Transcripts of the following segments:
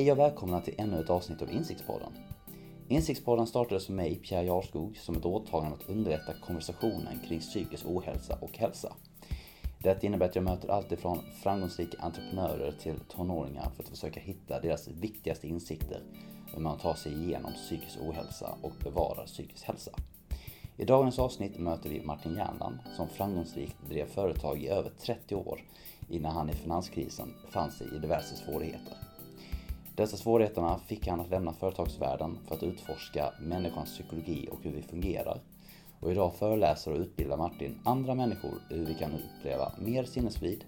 Hej och välkomna till ännu ett avsnitt av Insiktspodden. Insiktspodden startades för mig, Pierre Jarskog, som ett åtagande att underlätta konversationen kring psykisk ohälsa och hälsa. Det innebär att jag möter allt ifrån framgångsrika entreprenörer till tonåringar för att försöka hitta deras viktigaste insikter hur man tar sig igenom psykisk ohälsa och bevarar psykisk hälsa. I dagens avsnitt möter vi Martin Järnland som framgångsrikt drev företag i över 30 år innan han i finanskrisen fann sig i diverse svårigheter. Dessa svårigheterna fick han att lämna företagsvärlden för att utforska människans psykologi och hur vi fungerar. Och idag föreläser och utbildar Martin andra människor hur vi kan uppleva mer sinnesfrid,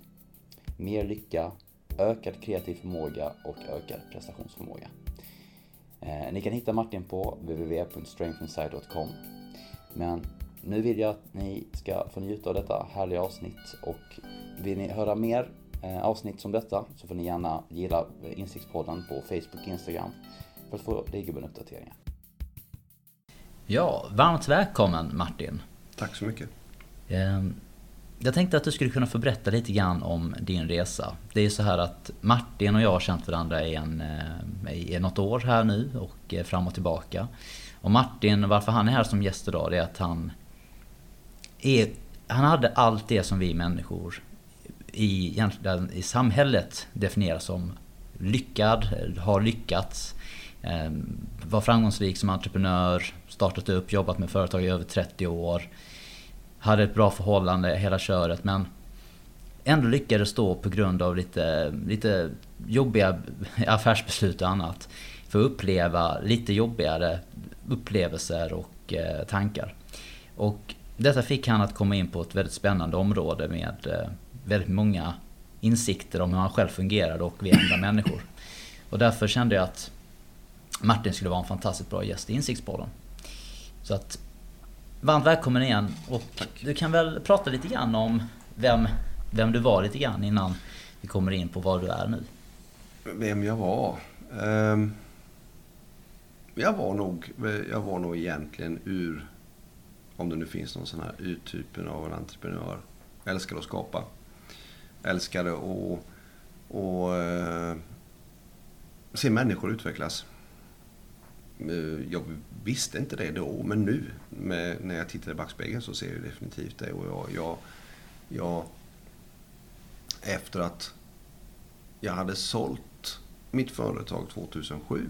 mer lycka, ökad kreativ förmåga och ökad prestationsförmåga. Eh, ni kan hitta Martin på www.strengthinside.com Men nu vill jag att ni ska få njuta av detta härliga avsnitt och vill ni höra mer avsnitt som detta så får ni gärna gilla Insiktspodden på Facebook och Instagram för att få regelbundna uppdateringar. Ja, varmt välkommen Martin. Tack så mycket. Ehm, jag tänkte att du skulle kunna få berätta lite grann om din resa. Det är så här att Martin och jag har känt varandra i, en, eh, i något år här nu och eh, fram och tillbaka. Och Martin, varför han är här som gäst idag, det är att han är, han hade allt det som vi människor i, i samhället definieras som lyckad, har lyckats, ehm, var framgångsrik som entreprenör, startat upp, jobbat med företag i över 30 år, hade ett bra förhållande, hela köret men ändå lyckades då på grund av lite, lite jobbiga affärsbeslut och annat få uppleva lite jobbigare upplevelser och eh, tankar. Och detta fick han att komma in på ett väldigt spännande område med eh, väldigt många insikter om hur han själv fungerade och vi andra människor. Och därför kände jag att Martin skulle vara en fantastiskt bra gäst i Insiktspodden. Så att Varmt välkommen igen och Tack. du kan väl prata lite grann om vem, vem du var lite grann innan vi kommer in på vad du är nu. Vem jag var? Um, jag var nog, jag var nog egentligen ur, om det nu finns någon sån här urtypen av en entreprenör. Älskade att skapa. Älskade att och, eh, se människor utvecklas. Eh, jag visste inte det då, men nu med, när jag tittar i backspegeln så ser jag definitivt det. Och jag, jag, jag, efter att jag hade sålt mitt företag 2007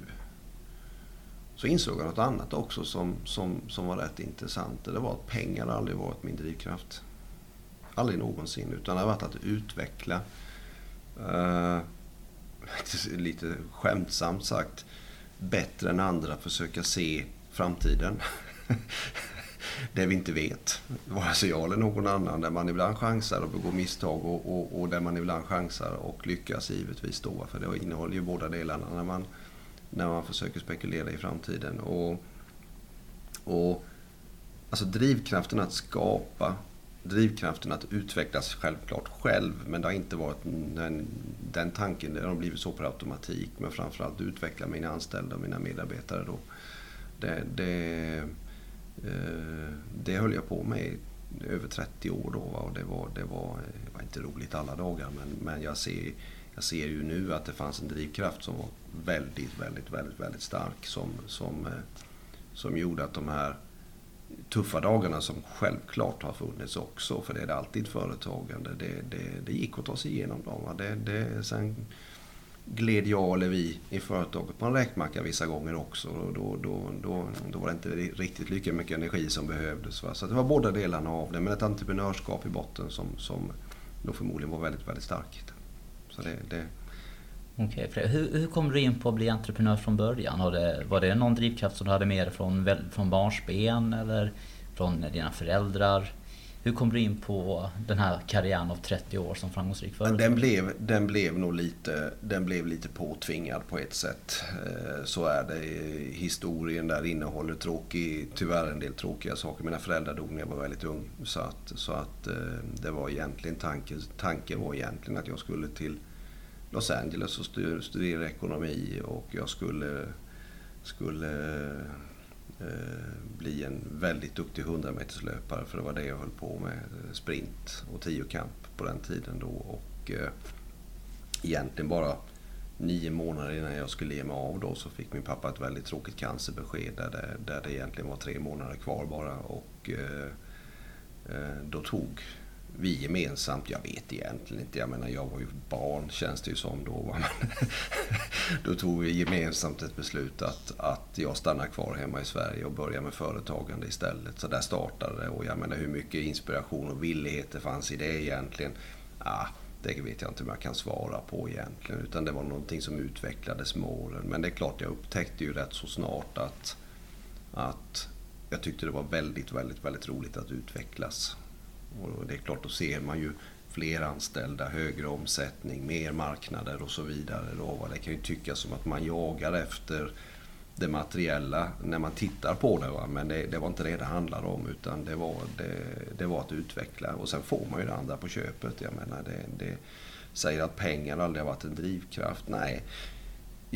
så insåg jag något annat också som, som, som var rätt intressant. Det var att pengar aldrig varit min drivkraft. Aldrig någonsin. Utan det har varit att utveckla, Eh, lite skämtsamt sagt, bättre än andra försöka se framtiden. det vi inte vet, vare sig jag eller någon annan. Där man ibland chansar och begår misstag och, och, och där man ibland chansar och lyckas givetvis då. För det innehåller ju båda delarna när man, när man försöker spekulera i framtiden. Och, och Alltså drivkraften att skapa drivkraften att utvecklas självklart själv. Men det har inte varit den, den tanken. Det har blivit så per automatik. Men framförallt utveckla mina anställda och mina medarbetare. Då. Det, det, eh, det höll jag på med i över 30 år då. Och det, var, det, var, det var inte roligt alla dagar. Men, men jag, ser, jag ser ju nu att det fanns en drivkraft som var väldigt, väldigt, väldigt, väldigt stark. Som, som, eh, som gjorde att de här tuffa dagarna som självklart har funnits också, för det är det alltid företagande, det, det, det gick att ta sig igenom dem. Det, det, sen gled jag eller vi i företaget på en räkmacka vissa gånger också. Och då, då, då, då var det inte riktigt lika mycket energi som behövdes. Va? Så det var båda delarna av det, men ett entreprenörskap i botten som, som då förmodligen var väldigt, väldigt starkt. Så det, det, Okej, okay, hur, hur kom du in på att bli entreprenör från början? Var det, var det någon drivkraft som du hade med dig från, från barnsben eller från dina föräldrar? Hur kom du in på den här karriären av 30 år som framgångsrik företagare? Den blev, den blev nog lite, den blev lite påtvingad på ett sätt. Eh, så är det. Historien där innehåller tråkig, tyvärr en del tråkiga saker. Mina föräldrar dog när jag var väldigt ung. Så att, så att eh, det var egentligen tanken, tanken var egentligen att jag skulle till Los Angeles och studera ekonomi och jag skulle, skulle eh, bli en väldigt duktig 100 meterslöpare för det var det jag höll på med. Eh, sprint och tiokamp på den tiden då. Och eh, egentligen bara nio månader innan jag skulle ge mig av då så fick min pappa ett väldigt tråkigt cancerbesked där det, där det egentligen var tre månader kvar bara. Och eh, eh då tog vi gemensamt, jag vet egentligen inte, jag menar jag var ju barn känns det ju som då. då tog vi gemensamt ett beslut att, att jag stannar kvar hemma i Sverige och börjar med företagande istället. Så där startade det och jag menar hur mycket inspiration och villighet det fanns i det egentligen. Ah, det vet jag inte om jag kan svara på egentligen. Utan det var någonting som utvecklades med åren. Men det är klart, jag upptäckte ju rätt så snart att, att jag tyckte det var väldigt, väldigt, väldigt roligt att utvecklas. Och det är klart, då ser man ju fler anställda, högre omsättning, mer marknader och så vidare. Då. Det kan ju tyckas som att man jagar efter det materiella när man tittar på det. Va? Men det, det, var inte det det handlade om utan det var, det, det, var att utveckla. Och sen får man ju det andra på köpet. Jag menar, det, det säger att pengar aldrig har varit en drivkraft. Nej,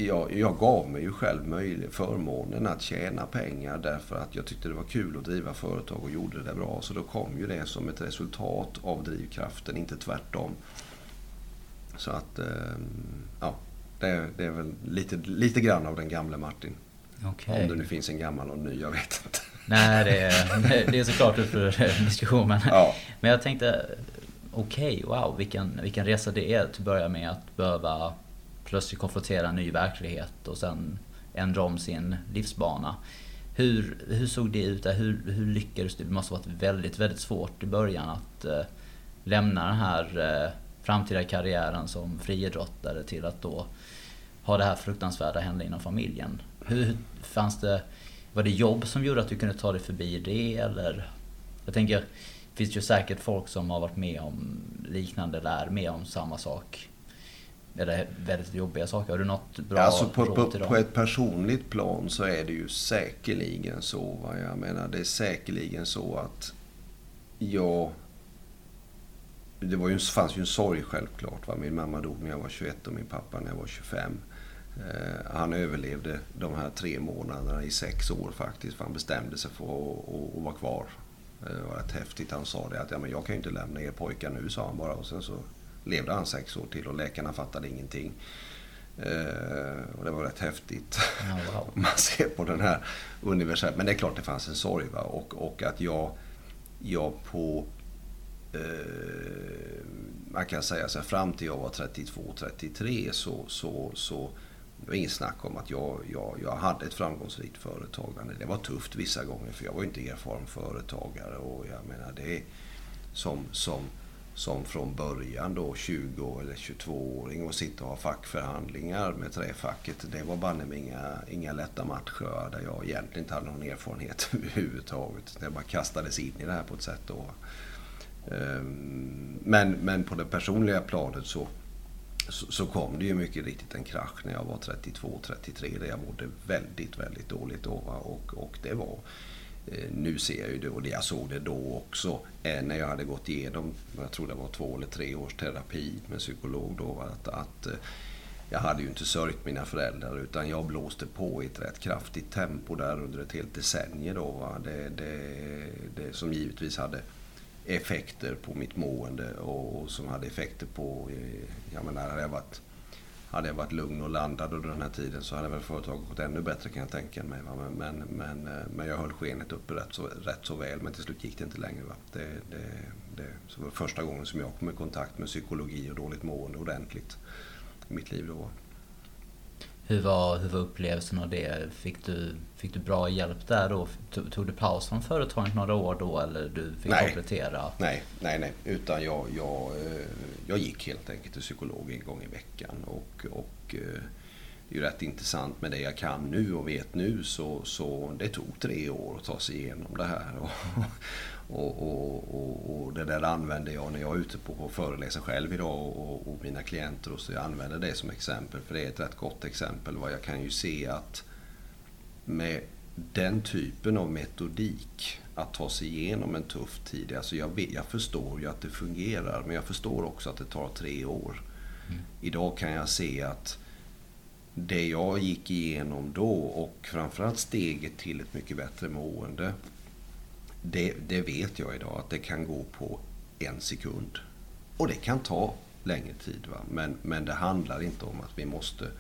jag, jag gav mig ju själv möjlig, förmånen att tjäna pengar därför att jag tyckte det var kul att driva företag och gjorde det bra. Så då kom ju det som ett resultat av drivkraften, inte tvärtom. Så att, ehm, ja, det, det är väl lite, lite grann av den gamla Martin. Okay. Om det nu finns en gammal och en ny, jag vet inte. Nej, det är, det är såklart upp för diskussion. Men, ja. men jag tänkte, okej, okay, wow, vilken, vilken resa det är att börja med att behöva plötsligt konfrontera en ny verklighet och sen ändra om sin livsbana. Hur, hur såg det ut? Hur, hur lyckades du? Det måste ha varit väldigt, väldigt svårt i början att eh, lämna den här eh, framtida karriären som friidrottare till att då ha det här fruktansvärda hända inom familjen. Hur fanns det, var det jobb som gjorde att du kunde ta dig förbi det eller? Jag tänker, det finns ju säkert folk som har varit med om liknande eller är med om samma sak. Eller väldigt jobbiga saker. Har du något bra alltså på, dem? På ett personligt plan så är det ju säkerligen så. Va? Jag menar, det är säkerligen så att jag... Det var ju, fanns ju en sorg självklart. Va? Min mamma dog när jag var 21 och min pappa när jag var 25. Eh, han överlevde de här tre månaderna i sex år faktiskt. För han bestämde sig för att, att, vara kvar. Eh, det var rätt häftigt. Han sa det att ja, men jag kan ju inte lämna er pojkar nu, sa han bara. Och sen så levde han sex år till och läkarna fattade ingenting. Eh, och det var rätt häftigt. Oh, wow. Man ser på den här universella... Men det är klart det fanns en sorg. Va? Och, och att jag, jag på... Eh, man kan säga så här, fram till jag var 32-33 så, så, så det var inget snack om att jag, jag, jag hade ett framgångsrikt företagande. Det var tufft vissa gånger för jag var inte erfaren företagare. Och jag menar det som, som, som från början då 20 eller 22-åring och sitta och ha fackförhandlingar med träfacket. Det var banne mig inga, inga lätta matcher där jag egentligen inte hade någon erfarenhet överhuvudtaget. Jag bara kastades in i det här på ett sätt då. Ehm, men, men på det personliga planet så så, så, kom det ju mycket riktigt en krasch när jag var 32-33 där jag mådde väldigt, väldigt dåligt då. Och, och det var, Eh, nu ser jag ju det och jag såg det då också eh, när jag hade gått igenom, jag tror det var två eller tre års terapi med psykolog då. Att, att eh, jag hade ju inte sörjt mina föräldrar utan jag blåste på i ett rätt kraftigt tempo där under ett helt decennium då. Det, det, det, som givetvis hade effekter på mitt mående och som hade effekter på... Jag menar, hade jag varit, hade jag varit lugn och landad under den här tiden så hade väl företaget gått ännu bättre kan jag tänka mig. Men, men, men, eh, men jag höll skenet uppe rätt så, rätt så väl men till slut gick det inte längre. Va? Det, det, det, så var första gången som jag kom i kontakt med psykologi och dåligt mående ordentligt i mitt liv då. Hur var, hur var upplevelsen av det? Fick du, fick du bra hjälp där då? Tog, du paus från företaget några år då eller du fick nej. komplettera? Nej, nej, nej. Utan jag, jag, eh, jag gick helt enkelt till psykolog en gång i veckan. Och, och eh, det är ju rätt intressant med det jag kan nu och vet nu så, så det tog tre år att ta sig igenom det här. Och, och, och, och, det där använder jag när jag är ute på och föreläser själv idag och, och, mina klienter. Och så jag använder det som exempel för det är ett rätt gott exempel. Vad jag kan ju se att med den typen av metodik att ta sig igenom en tuff tid. Alltså jag, vet, jag förstår ju att det fungerar men jag förstår också att det tar tre år. Mm. Idag kan jag se att det jag gick igenom då och framförallt steget till ett mycket bättre mående det, det vet jag idag att det kan gå på en sekund. Och det kan ta längre tid. Va? Men, men det handlar inte om att vi måste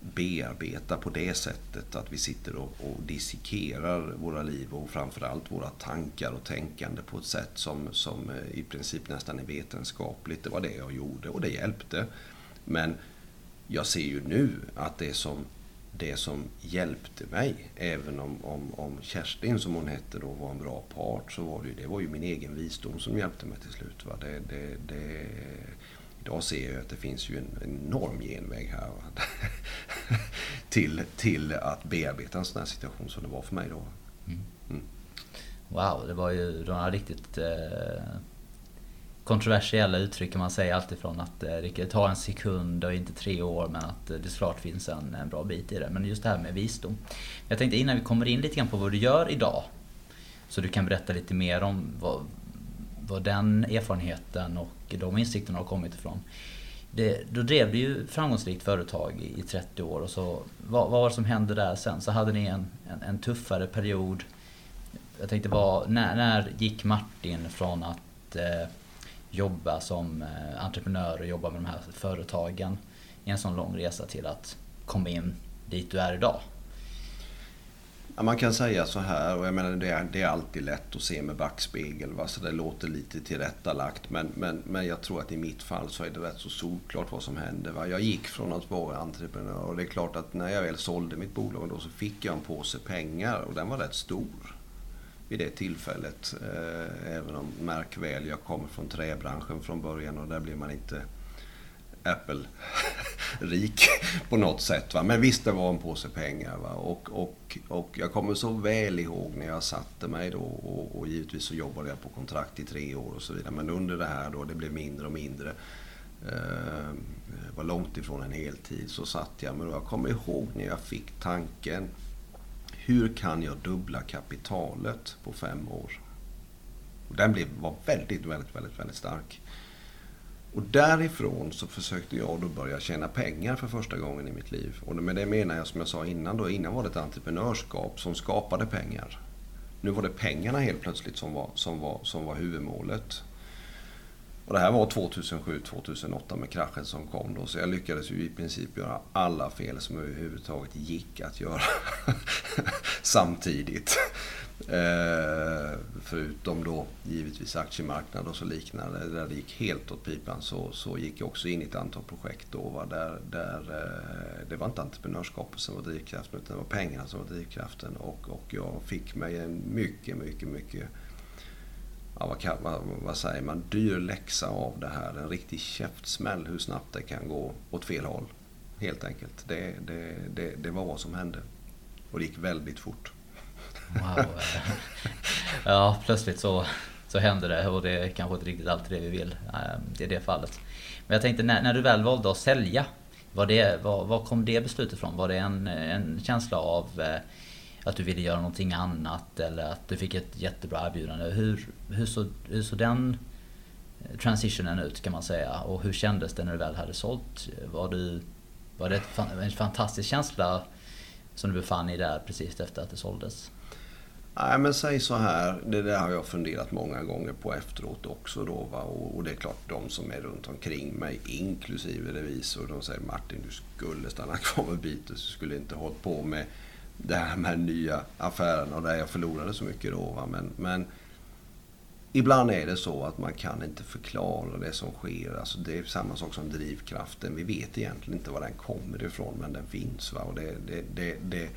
bearbeta på det sättet att vi sitter och, och dissekerar våra liv och framförallt våra tankar och tänkande på ett sätt som, som eh, i princip nästan är vetenskapligt. Det var det jag gjorde och det hjälpte. Men jag ser ju nu att det som, det som hjälpte mig, även om, om, om Kerstin som hon hette då var en bra part, så var det ju, det var ju min egen visdom som hjälpte mig till slut. Va? Det, det, det, idag ser jag att det finns ju en enorm genväg här till, till att bearbeta en sån här situation som det var för mig då. Mm. Mm. Wow, det var ju några riktigt eh, kontroversiella uttryck kan man säga. Alltifrån att eh, det tar en sekund och inte tre år men att eh, det såklart finns en, en bra bit i det. Men just det här med visdom. Jag tänkte innan vi kommer in lite grann på vad du gör idag. Så du kan berätta lite mer om vad, vad den erfarenheten och de insikterna har kommit ifrån. Det, då drev du ju framgångsrikt företag i, i 30 år och så vad, vad var det som hände där sen? Så hade ni en, en, en tuffare period. Jag tänkte vad, när, när gick Martin från att eh, jobba som eh, entreprenör och jobba med de här företagen i en sån lång resa till att komma in dit du är idag? Ja, man kan säga så här, och jag menar det är, det är alltid lätt att se med backspegel, va? så det låter lite tillrättalagt. Men, men, men jag tror att i mitt fall så är det rätt så solklart vad som hände. Va? Jag gick från att vara entreprenör och det är klart att när jag väl sålde mitt bolag då så fick jag en påse pengar och den var rätt stor vid det tillfället. Eh, även om, märk väl, jag kommer från träbranschen från början och där blir man inte Apple-rik på något sätt. Va? Men visst, det var en påse pengar. Va? Och, och, och jag kommer så väl ihåg när jag satte mig då och, och givetvis så jobbade jag på kontrakt i tre år och så vidare. Men under det här då, det blev mindre och mindre. Eh, var långt ifrån en heltid så satt jag. Men jag kommer ihåg när jag fick tanken. Hur kan jag dubbla kapitalet på fem år? Och den blev, var väldigt, väldigt, väldigt, väldigt stark. Och därifrån så försökte jag då börja tjäna pengar för första gången i mitt liv. Och med det menar jag som jag sa innan då, innan var det ett entreprenörskap som skapade pengar. Nu var det pengarna helt plötsligt som var, som var, som var huvudmålet. Och det här var 2007-2008 med kraschen som kom då. Så jag lyckades ju i princip göra alla fel som överhuvudtaget gick att göra samtidigt. Eh, förutom då givetvis aktiemarknad och så liknande. Där det gick helt åt pipan så, så gick jag också in i ett antal projekt då. Va, där, där eh, det var inte entreprenörskapet som var drivkraften utan det var pengarna som var drivkraften. Och, och jag fick mig en mycket, mycket, mycket ja, vad, kan, vad, vad, säger man, dyr läxa av det här. En riktig käftsmäll hur snabbt det kan gå åt fel håll. Helt enkelt. Det, det, det, det var vad som hände. Och det gick väldigt fort. Wow. ja, plötsligt så, så händer det och det är kanske inte riktigt alltid det vi vill ehm, i det fallet. Men jag tänkte när, när du väl valde att sälja, var det, var, var kom det beslutet ifrån? Var det en, en känsla av eh, att du ville göra någonting annat eller att du fick ett jättebra erbjudande? Hur, hur, såg, hur såg den eh, transitionen ut kan man säga? Och hur kändes det när du väl hade sålt? Var, du, var det en fantastisk känsla som du befann dig där precis efter att det såldes? Nej men säg så här, det där har jag funderat många gånger på efteråt också då. Va? Och, och det är klart de som är runt omkring mig, inklusive revisor, de säger Martin du skulle stanna kvar med Beatles, du skulle inte hållit på med det här med nya affärerna och där jag förlorade så mycket då. Va? Men, men ibland är det så att man kan inte förklara det som sker. Alltså det är samma sak som drivkraften. Vi vet egentligen inte var den kommer ifrån men den finns. Va? Och det, det, det, det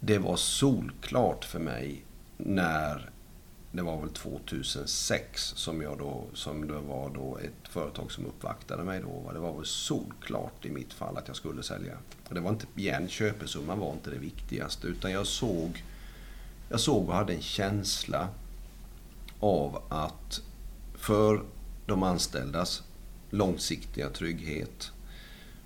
det var solklart för mig när det var väl 2006 som jag då, som det var då ett företag som uppvaktade mig då. Det var väl solklart i mitt fall att jag skulle sälja. Och Det var inte, igen, köpesumman var inte det viktigaste utan jag såg, jag såg och hade en känsla av att för de anställdas långsiktiga trygghet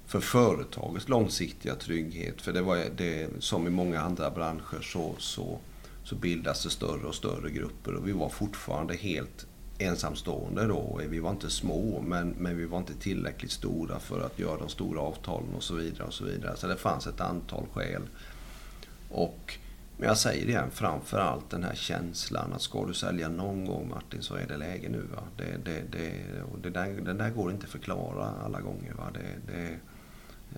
för företagets långsiktiga trygghet. För det var det, som i många andra branscher så, så, så bildas det större och större grupper och vi var fortfarande helt ensamstående då. Vi var inte små men, men vi var inte tillräckligt stora för att göra de stora avtalen och så vidare. och Så vidare. Så det fanns ett antal skäl. Och Men jag säger det igen, framförallt den här känslan att ska du sälja någon gång Martin så är det läge nu. Va? Det, det, det, och det där, den där går inte att förklara alla gånger. Va? Det, det,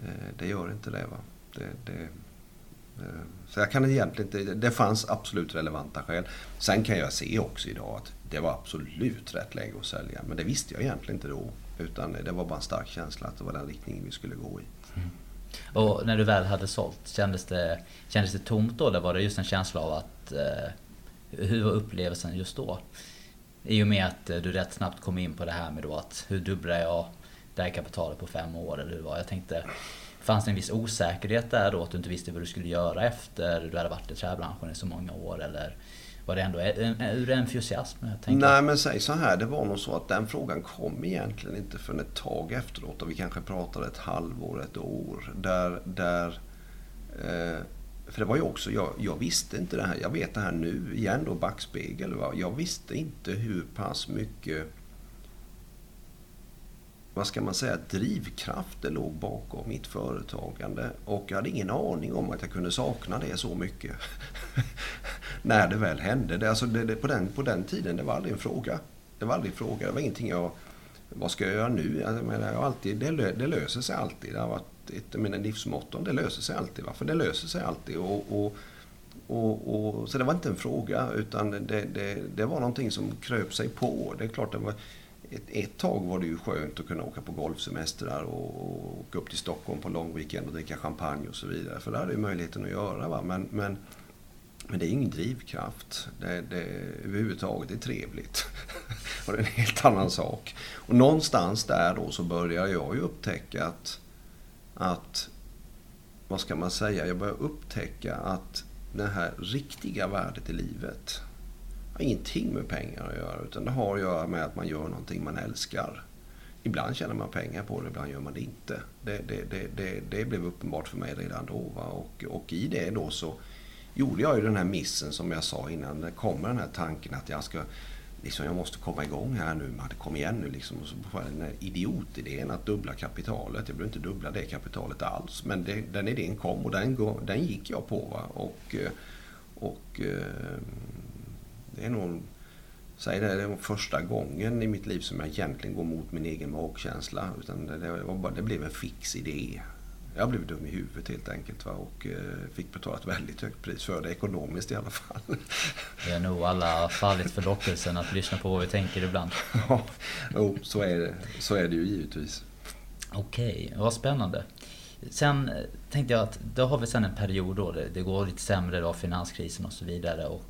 eh, det gör inte det. Va? Det, det, Eh, så jag kan egentligen inte... Det fanns absolut relevanta skäl. Sen kan jag se också idag att det var absolut rätt läge att sälja. Men det visste jag egentligen inte då. Utan det var bara en stark känsla att det var den riktningen vi skulle gå i. Mm. Och när du väl hade sålt, kändes det, kändes det tomt då? Eller var det just en känsla av att... Eh, hur var upplevelsen just då? I och med att eh, du rätt snabbt kom in på det här med då att hur dubblar jag det här kapitalet på fem år eller hur var Jag tänkte, fanns det en viss osäkerhet där då? Att du inte visste vad du skulle göra efter du hade varit i träbranschen i så många år? Eller var det ändå ur entusiasm? Nej men säg så här, det var nog så att den frågan kom egentligen inte förrän ett tag efteråt. Och vi kanske pratade ett halvår, ett år. Där, där eh, för det var ju också, jag, jag, visste inte det här. Jag vet det här nu igen då, backspegel. Va? Jag visste inte hur pass mycket vad ska man säga, drivkrafter låg bakom mitt företagande. Och jag hade ingen aning om att jag kunde sakna det så mycket. När det väl hände. Det, alltså det, det, på, den, på den tiden, det var aldrig en fråga. Det var aldrig en fråga. Det var ingenting jag... Vad ska jag göra nu? Alltså, jag menar, jag alltid, det, det löser sig alltid. Det har varit ett av mina livsmotton. Det löser sig alltid. Varför? Det löser sig alltid. Och, och, och, och, så det var inte en fråga utan det, det, det var någonting som kröp sig på. Det är klart det var ett, ett tag var det ju skönt att kunna åka på golfsemestrar och åka upp till Stockholm på långweekend och dricka champagne och så vidare. För det hade ju möjligheten att göra. Va? Men, men, men det är ingen drivkraft. Det, det, överhuvudtaget är trevligt. och det är en helt annan sak. Och någonstans där då så börjar jag ju upptäcka att, att vad ska man säga, jag börjar upptäcka att det här riktiga värdet i livet har ingenting med pengar att göra. Utan det har att göra med att man gör någonting man älskar. Ibland tjänar man pengar på det, ibland gör man det inte. Det, det, det, det, det blev uppenbart för mig redan då. Va? Och, och i det då så gjorde jag ju den här missen som jag sa innan. Det kommer den här tanken att jag ska liksom, jag måste komma igång här nu. Man, kom igen nu liksom. Och så får jag den här idiotidén att dubbla kapitalet. Jag behöver inte dubbla det kapitalet alls. Men det, den idén kom och den, den gick jag på. Va? Och, och eh, det är nog, säg det, det är första gången i mitt liv som jag egentligen går mot min egen magkänsla. Utan det, det, bara, det blev en fix idé. Jag blev dum i huvudet helt enkelt va? och eh, fick betala ett väldigt högt pris för det, ekonomiskt i alla fall. Vi har nog alla fallit för lockelsen att lyssna på vad vi tänker ibland. ja, jo, så är det, så är det ju givetvis. Okej, vad spännande. Sen eh, tänkte jag att då har vi sen en period då det, det går lite sämre, då finanskrisen och så vidare. Och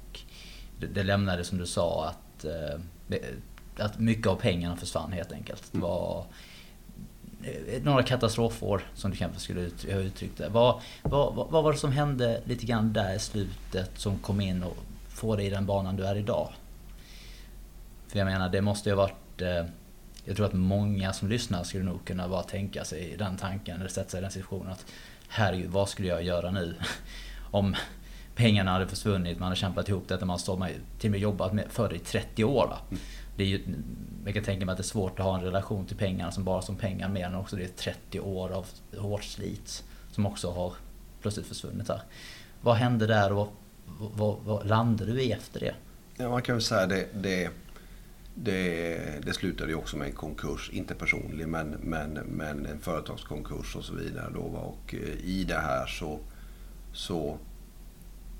det, lämnade som du sa att, eh, att mycket av pengarna försvann helt enkelt. Det mm. var eh, några katastrofår som du kanske skulle ut, ha uttryckt det. Vad, vad, vad var det som hände lite grann där i slutet som kom in och får dig i den banan du är idag? För jag menar, det måste ju ha varit... Eh, jag tror att många som lyssnar skulle nog kunna bara tänka sig den tanken, eller sätta sig i den situationen att herregud, vad skulle jag göra nu? Om pengarna hade försvunnit, man hade kämpat ihop detta, man har till och med jobbat med, för det i 30 år. Va? Mm. Det är ju, jag kan tänka mig att det är svårt att ha en relation till pengarna som bara som pengar mer än också det är 30 år av hårt slit som också har plötsligt försvunnit här. Vad hände där och vad, vad, landade du i efter det? Ja, man kan väl säga det, det, det, det slutade ju också med en konkurs, inte personlig men, men, men en företagskonkurs och så vidare. Då, och eh, i det här så, så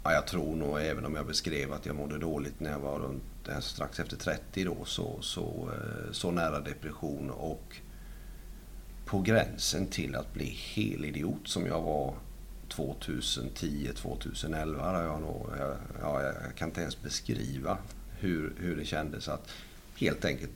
Ja, jag tror nog, även om jag beskrev att jag mådde dåligt när jag var runt strax efter 30 då, så, så, eh, så nära depression och på gränsen till att bli helidiot som jag var 2010, 2011. Jag, nog, jag, ja, jag kan inte ens beskriva hur, hur det kändes att helt enkelt,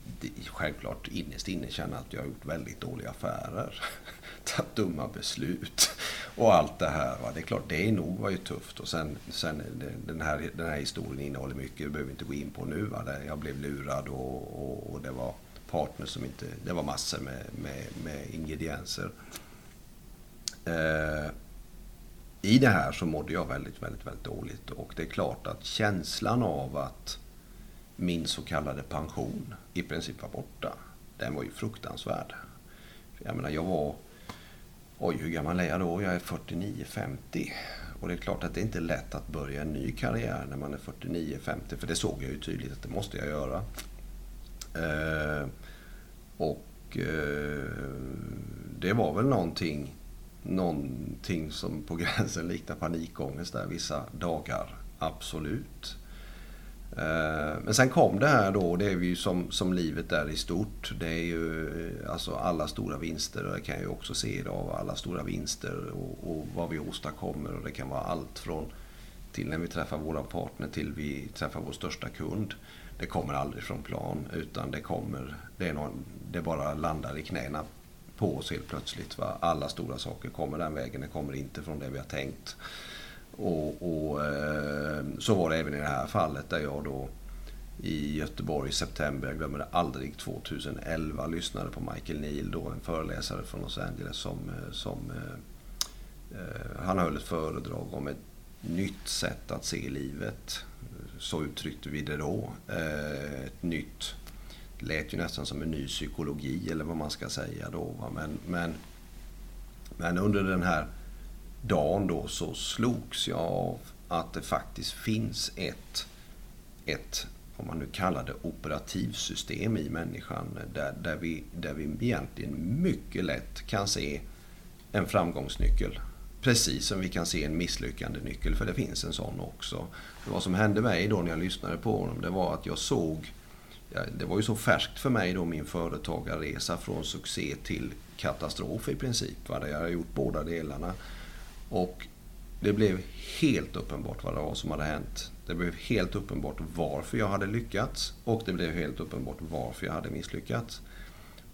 självklart innerst inne känna att jag har gjort väldigt dåliga affärer. Tagit dumma beslut och allt det här. Va? Det är klart, det nog var ju tufft. Och sen, sen eh, den, här, den här historien innehåller mycket, det behöver vi inte gå in på nu. Va? Jag blev lurad och, och, och det var partner som inte... Det var massor med, med, med ingredienser. Eh, I det här så mådde jag väldigt, väldigt, väldigt dåligt. Och det är klart att känslan av att min så kallade pension i princip var borta. Den var ju fruktansvärd. Jag menar, jag var Oj, hur gammal är jag då? Jag är 49-50. Och det är klart att det inte är lätt att börja en ny karriär när man är 49-50. För det såg jag ju tydligt att det måste jag göra. Eh, och eh, det var väl någonting, någonting som på gränsen liknar panikångest där vissa dagar. Absolut. Eh, men sen kom det här då, det är ju som, som livet är i stort. Det är ju eh, alltså alla stora vinster, och det kan jag ju också se idag, alla stora vinster och, och vad vi åstadkommer. Och det kan vara allt från till när vi träffar våra partner till vi träffar vår största kund. Det kommer aldrig från plan utan det kommer, det, är någon, det bara landar i knäna på oss helt plötsligt. Va? Alla stora saker kommer den vägen, det kommer inte från det vi har tänkt. Och, och eh, så var det även i det här fallet där jag då i Göteborg i september, jag glömmer det aldrig, 2011 lyssnade på Michael Neal, då en föreläsare från Los Angeles som, eh, som eh, eh, han höll ett föredrag om ett nytt sätt att se livet. Så uttryckte vi det då. Eh, ett nytt, det lät ju nästan som en ny psykologi eller vad man ska säga då. Men, men, men under den här dagen då så slogs jag av att det faktiskt finns ett, ett om man nu kallar det operativsystem i människan där, där, vi, där vi egentligen mycket lätt kan se en framgångsnyckel. Precis som vi kan se en misslyckande nyckel, för det finns en sån också. För vad som hände mig då när jag lyssnade på honom, det var att jag såg det var ju så färskt för mig då min företagarresa från succé till katastrof i princip. Va? Där jag har gjort båda delarna. Och det blev helt uppenbart vad det var som hade hänt. Det blev helt uppenbart varför jag hade lyckats och det blev helt uppenbart varför jag hade misslyckats.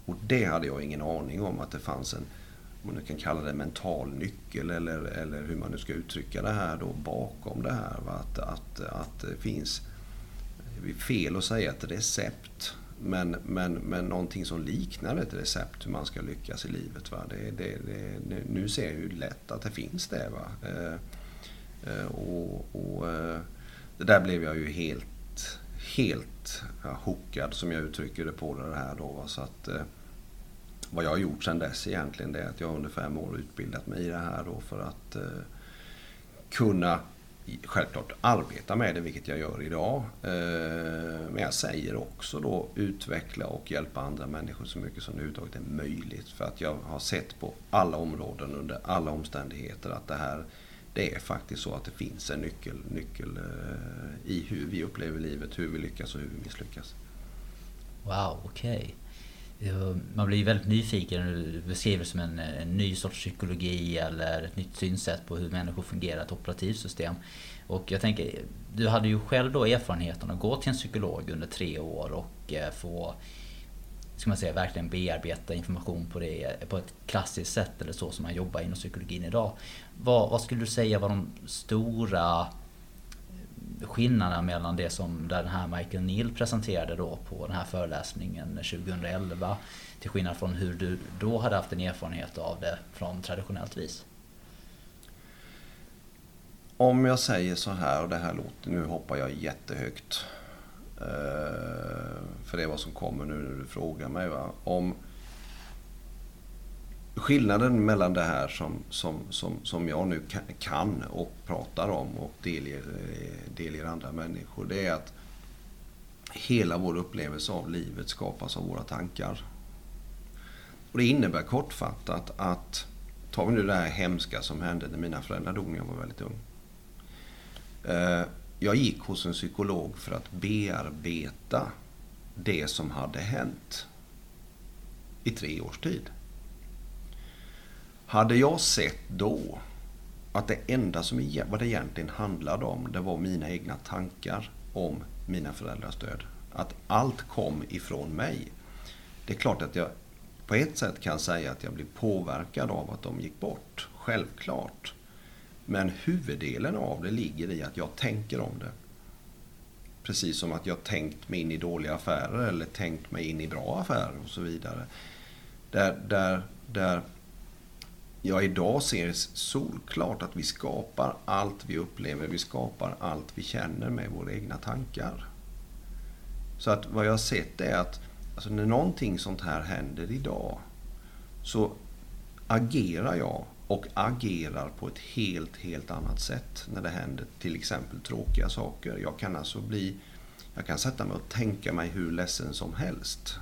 Och det hade jag ingen aning om att det fanns en, om man nu kan kalla det mental nyckel eller, eller hur man nu ska uttrycka det här då bakom det här. Va? Att, att, att det finns, det är fel att säga ett recept men, men, men någonting som liknar ett recept hur man ska lyckas i livet. Va? Det, det, det, nu ser jag ju lätt att det finns det. Va? Eh, eh, och, och eh, det där blev jag ju helt, helt ja, hookad som jag uttrycker det på det här då. Va? Så att, eh, vad jag har gjort sedan dess egentligen det är att jag under fem år utbildat mig i det här då för att eh, kunna självklart arbeta med det, vilket jag gör idag. Eh, men jag säger också då utveckla och hjälpa andra människor så mycket som det överhuvudtaget är möjligt. För att jag har sett på alla områden under alla omständigheter att det här det är faktiskt så att det finns en nyckel, nyckel eh, i hur vi upplever livet, hur vi lyckas och hur vi misslyckas. Wow, okej. Okay. Man blir väldigt nyfiken när du beskriver som en, en, ny sorts psykologi eller ett nytt synsätt på hur människor fungerar, ett operativsystem. Och jag tänker, du hade ju själv då erfarenheten att gå till en psykolog under tre år och eh, få ska man säga, verkligen bearbeta information på det på ett klassiskt sätt eller så som man jobbar inom psykologin idag. Vad, vad skulle du säga var de stora skillnaderna mellan det som den här Michael Neal presenterade då på den här föreläsningen 2011 till skillnad från hur du då hade haft en erfarenhet av det från traditionellt vis? Om jag säger så här, och det här låter, nu hoppar jag jättehögt. Eh, för det är vad som kommer nu när du frågar mig. Va? Om Skillnaden mellan det här som, som, som, som jag nu kan och pratar om och delger, eh, delger andra människor. Det är att hela vår upplevelse av livet skapas av våra tankar. Och Det innebär kortfattat att, tar vi nu det här hemska som hände när mina föräldrar dog när jag var väldigt ung. Eh, jag gick hos en psykolog för att bearbeta det som hade hänt i tre års tid. Hade jag sett då att det enda som vad det egentligen handlade om, det var mina egna tankar om mina föräldrars död. Att allt kom ifrån mig. Det är klart att jag på ett sätt kan säga att jag blev påverkad av att de gick bort. Självklart. Men huvuddelen av det ligger i att jag tänker om det. Precis som att jag tänkt mig in i dåliga affärer eller tänkt mig in i bra affärer och så vidare. Där, där, där jag idag ser solklart att vi skapar allt vi upplever, vi skapar allt vi känner med våra egna tankar. Så att vad jag har sett är att alltså när någonting sånt här händer idag så agerar jag och agerar på ett helt, helt annat sätt när det händer till exempel tråkiga saker. Jag kan alltså bli, jag kan sätta mig och tänka mig hur ledsen som helst.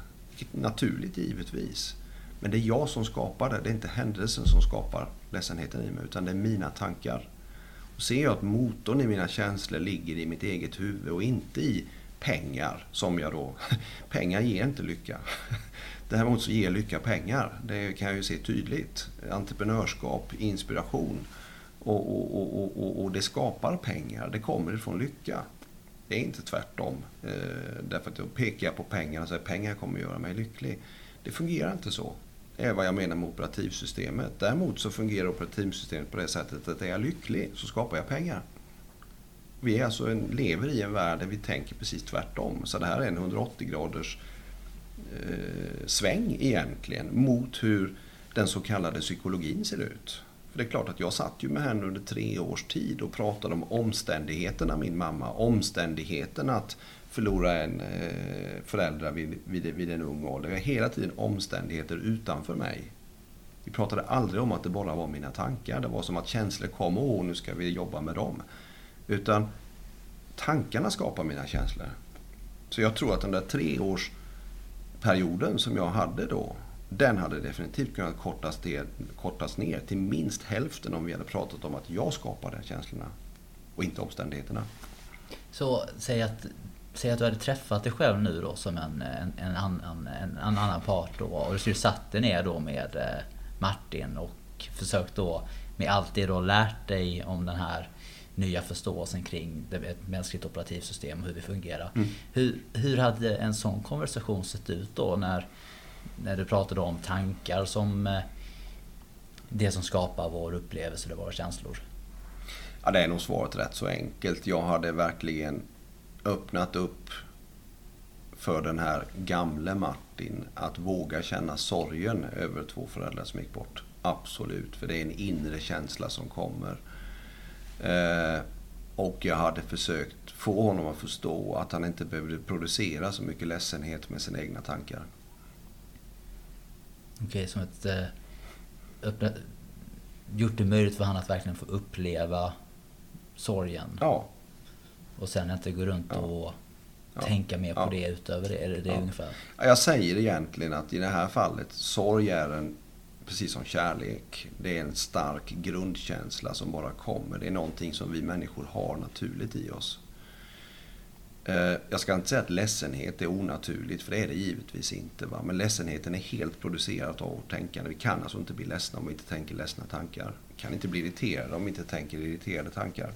Naturligt givetvis. Men det är jag som skapar det, det är inte händelsen som skapar ledsenheten i mig, utan det är mina tankar. Och ser jag att motorn i mina känslor ligger i mitt eget huvud och inte i pengar, som jag då... Pengar ger inte lycka. Däremot så ger lycka pengar. Det kan jag ju se tydligt. Entreprenörskap, inspiration. Och, och, och, och, det skapar pengar. Det kommer ifrån lycka. Det är inte tvärtom. Eh, därför att då pekar jag på pengar och säger att pengar kommer att göra mig lycklig. Det fungerar inte så. Det är vad jag menar med operativsystemet. Däremot så fungerar operativsystemet på det sättet att är jag lycklig så skapar jag pengar. Vi är alltså en, lever i en värld där vi tänker precis tvärtom. Så det här är en 180 graders eh, sväng egentligen mot hur den så kallade psykologin ser ut. För det är klart att jag satt ju med henne under tre års tid och pratade om omständigheterna, min mamma. Omständigheten att förlora en eh, förälder vid, vid, vid en ung ålder. Jag har hela tiden omständigheter utanför mig. Vi pratade aldrig om att det bara var mina tankar. Det var som att känslor kom, och nu ska vi jobba med dem. Utan tankarna skapar mina känslor. Så jag tror att den där treårsperioden som jag hade då, den hade definitivt kunnat kortas, ner, kortas ner till minst hälften om vi hade pratat om att jag skapade känslorna och inte omständigheterna. Så säg att, säg att du hade träffat dig själv nu då som en, en, en, annan, en, en annan part då och du skulle satt dig ner då med eh, Martin och försökt då med allt det du har lärt dig om den här nya förståelsen kring ett mänskligt operativsystem och hur vi fungerar. Mm. Hur, hur hade en sån konversation sett ut då när, när du pratade om tankar som eh, det som skapar vår upplevelse eller våra känslor? Ja, det är nog svaret rätt så enkelt. Jag hade verkligen öppnat upp för den här gamle Martin att våga känna sorgen över två föräldrar som gick bort. Absolut, för det är en inre känsla som kommer. Eh, och jag hade försökt få honom att förstå att han inte behövde producera så mycket ledsenhet med sina egna tankar. Okej, okay, som ett... Eh, öppna, gjort det möjligt för honom att verkligen få uppleva sorgen. Ja. Och sen inte gå runt ja. och ja. tänka mer på ja. det utöver det. Är det, det ja. ungefär? Jag säger egentligen att i det här fallet, sorg är en precis som kärlek. Det är en stark grundkänsla som bara kommer. Det är någonting som vi människor har naturligt i oss. Eh, jag ska inte säga att ledsenhet är onaturligt, för det är det givetvis inte. Va? Men ledsenheten är helt producerad av vårt tänkande. Vi kan alltså inte bli ledsna om vi inte tänker ledsna tankar. Vi kan inte bli irriterade om vi inte tänker irriterade tankar.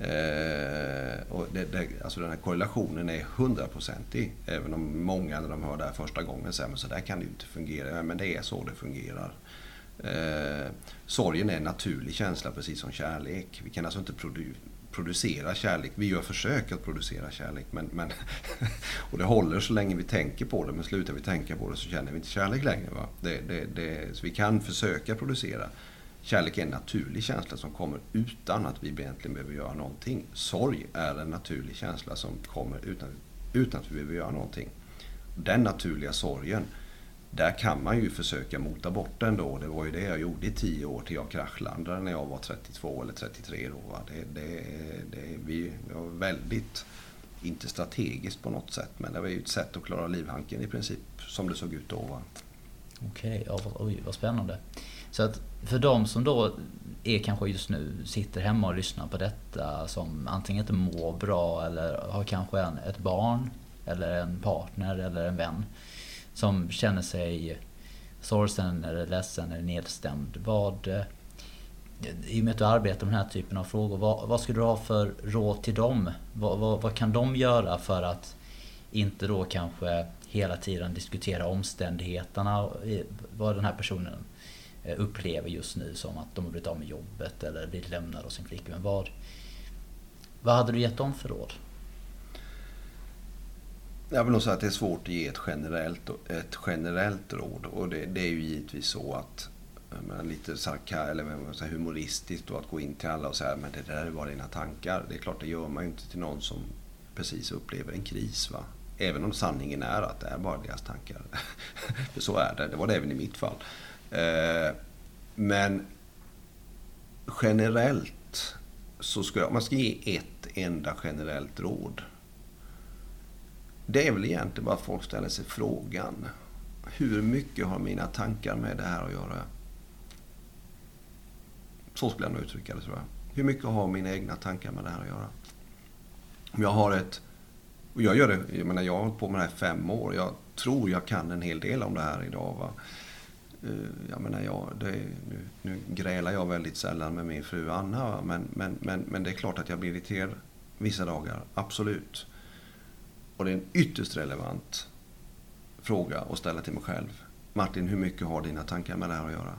Eh, och det, det, alltså den här korrelationen är hundraprocentig. Även om många när de hör det här första gången säger att så där kan det ju inte fungera. Men det är så det fungerar. Eh, sorgen är en naturlig känsla precis som kärlek. Vi kan alltså inte produ producera kärlek. Vi gör försök att producera kärlek. Men, men och det håller så länge vi tänker på det. Men slutar vi tänka på det så känner vi inte kärlek längre. Va? Det, det, så vi kan försöka producera. Kärlek är en naturlig känsla som kommer utan att vi egentligen behöver göra någonting. Sorg är en naturlig känsla som kommer utan, utan att vi behöver göra någonting. Den naturliga sorgen, där kan man ju försöka mota bort den då. Det var ju det jag gjorde i tio år till jag kraschlandade när jag var 32 eller 33 då. Det, det, det, vi var väldigt, inte strategiskt på något sätt, men det var ju ett sätt att klara livhanken i princip som det såg ut då. Okej, okay, oj vad spännande. Så att för de som då är kanske just nu sitter hemma och lyssnar på detta som antingen inte mår bra eller har kanske en, ett barn eller en partner eller en vän som känner sig sorgsen eller ledsen eller nedstämd. Vad, eh, I och med att du arbetar med den här typen av frågor, vad, vad skulle du ha för råd till dem? Vad, vad, vad kan de göra för att inte då kanske hela tiden diskutera omständigheterna, eh, vad den här personen Eh, upplever just nu som att de har blivit av med jobbet eller blivit lämnade av sin flickvän. Vad, vad hade du gett dem för råd? Jag vill nog säga att det är svårt att ge ett generellt, ett generellt råd. Och det, det är ju givetvis så att menar, lite sarka, eller säga, humoristiskt då, att gå in till alla och säga men det där är bara dina tankar. Det är klart, det gör man ju inte till någon som precis upplever en kris. Va? Även om sanningen är att det är bara deras tankar. För så är det. Det var det även i mitt fall. Eh, men generellt så ska jag, man ska ge ett enda generellt råd. Det är väl egentligen bara att folk ställer sig frågan. Hur mycket har mina tankar med det här att göra? Så skulle jag nog uttrycka det tror jag. Hur mycket har mina egna tankar med det här att göra? Om jag har ett... Och jag gör det, jag menar jag har hållit på med det här i fem år. Jag tror jag kan en hel del om det här idag. Va? Eh, jag menar, jag, det, nu, nu grälar jag väldigt sällan med min fru Anna. Men, men, men, men det är klart att jag blir irriterad vissa dagar, absolut. Och det är en ytterst relevant fråga att ställa till mig själv. Martin, hur mycket har dina tankar med det här att göra?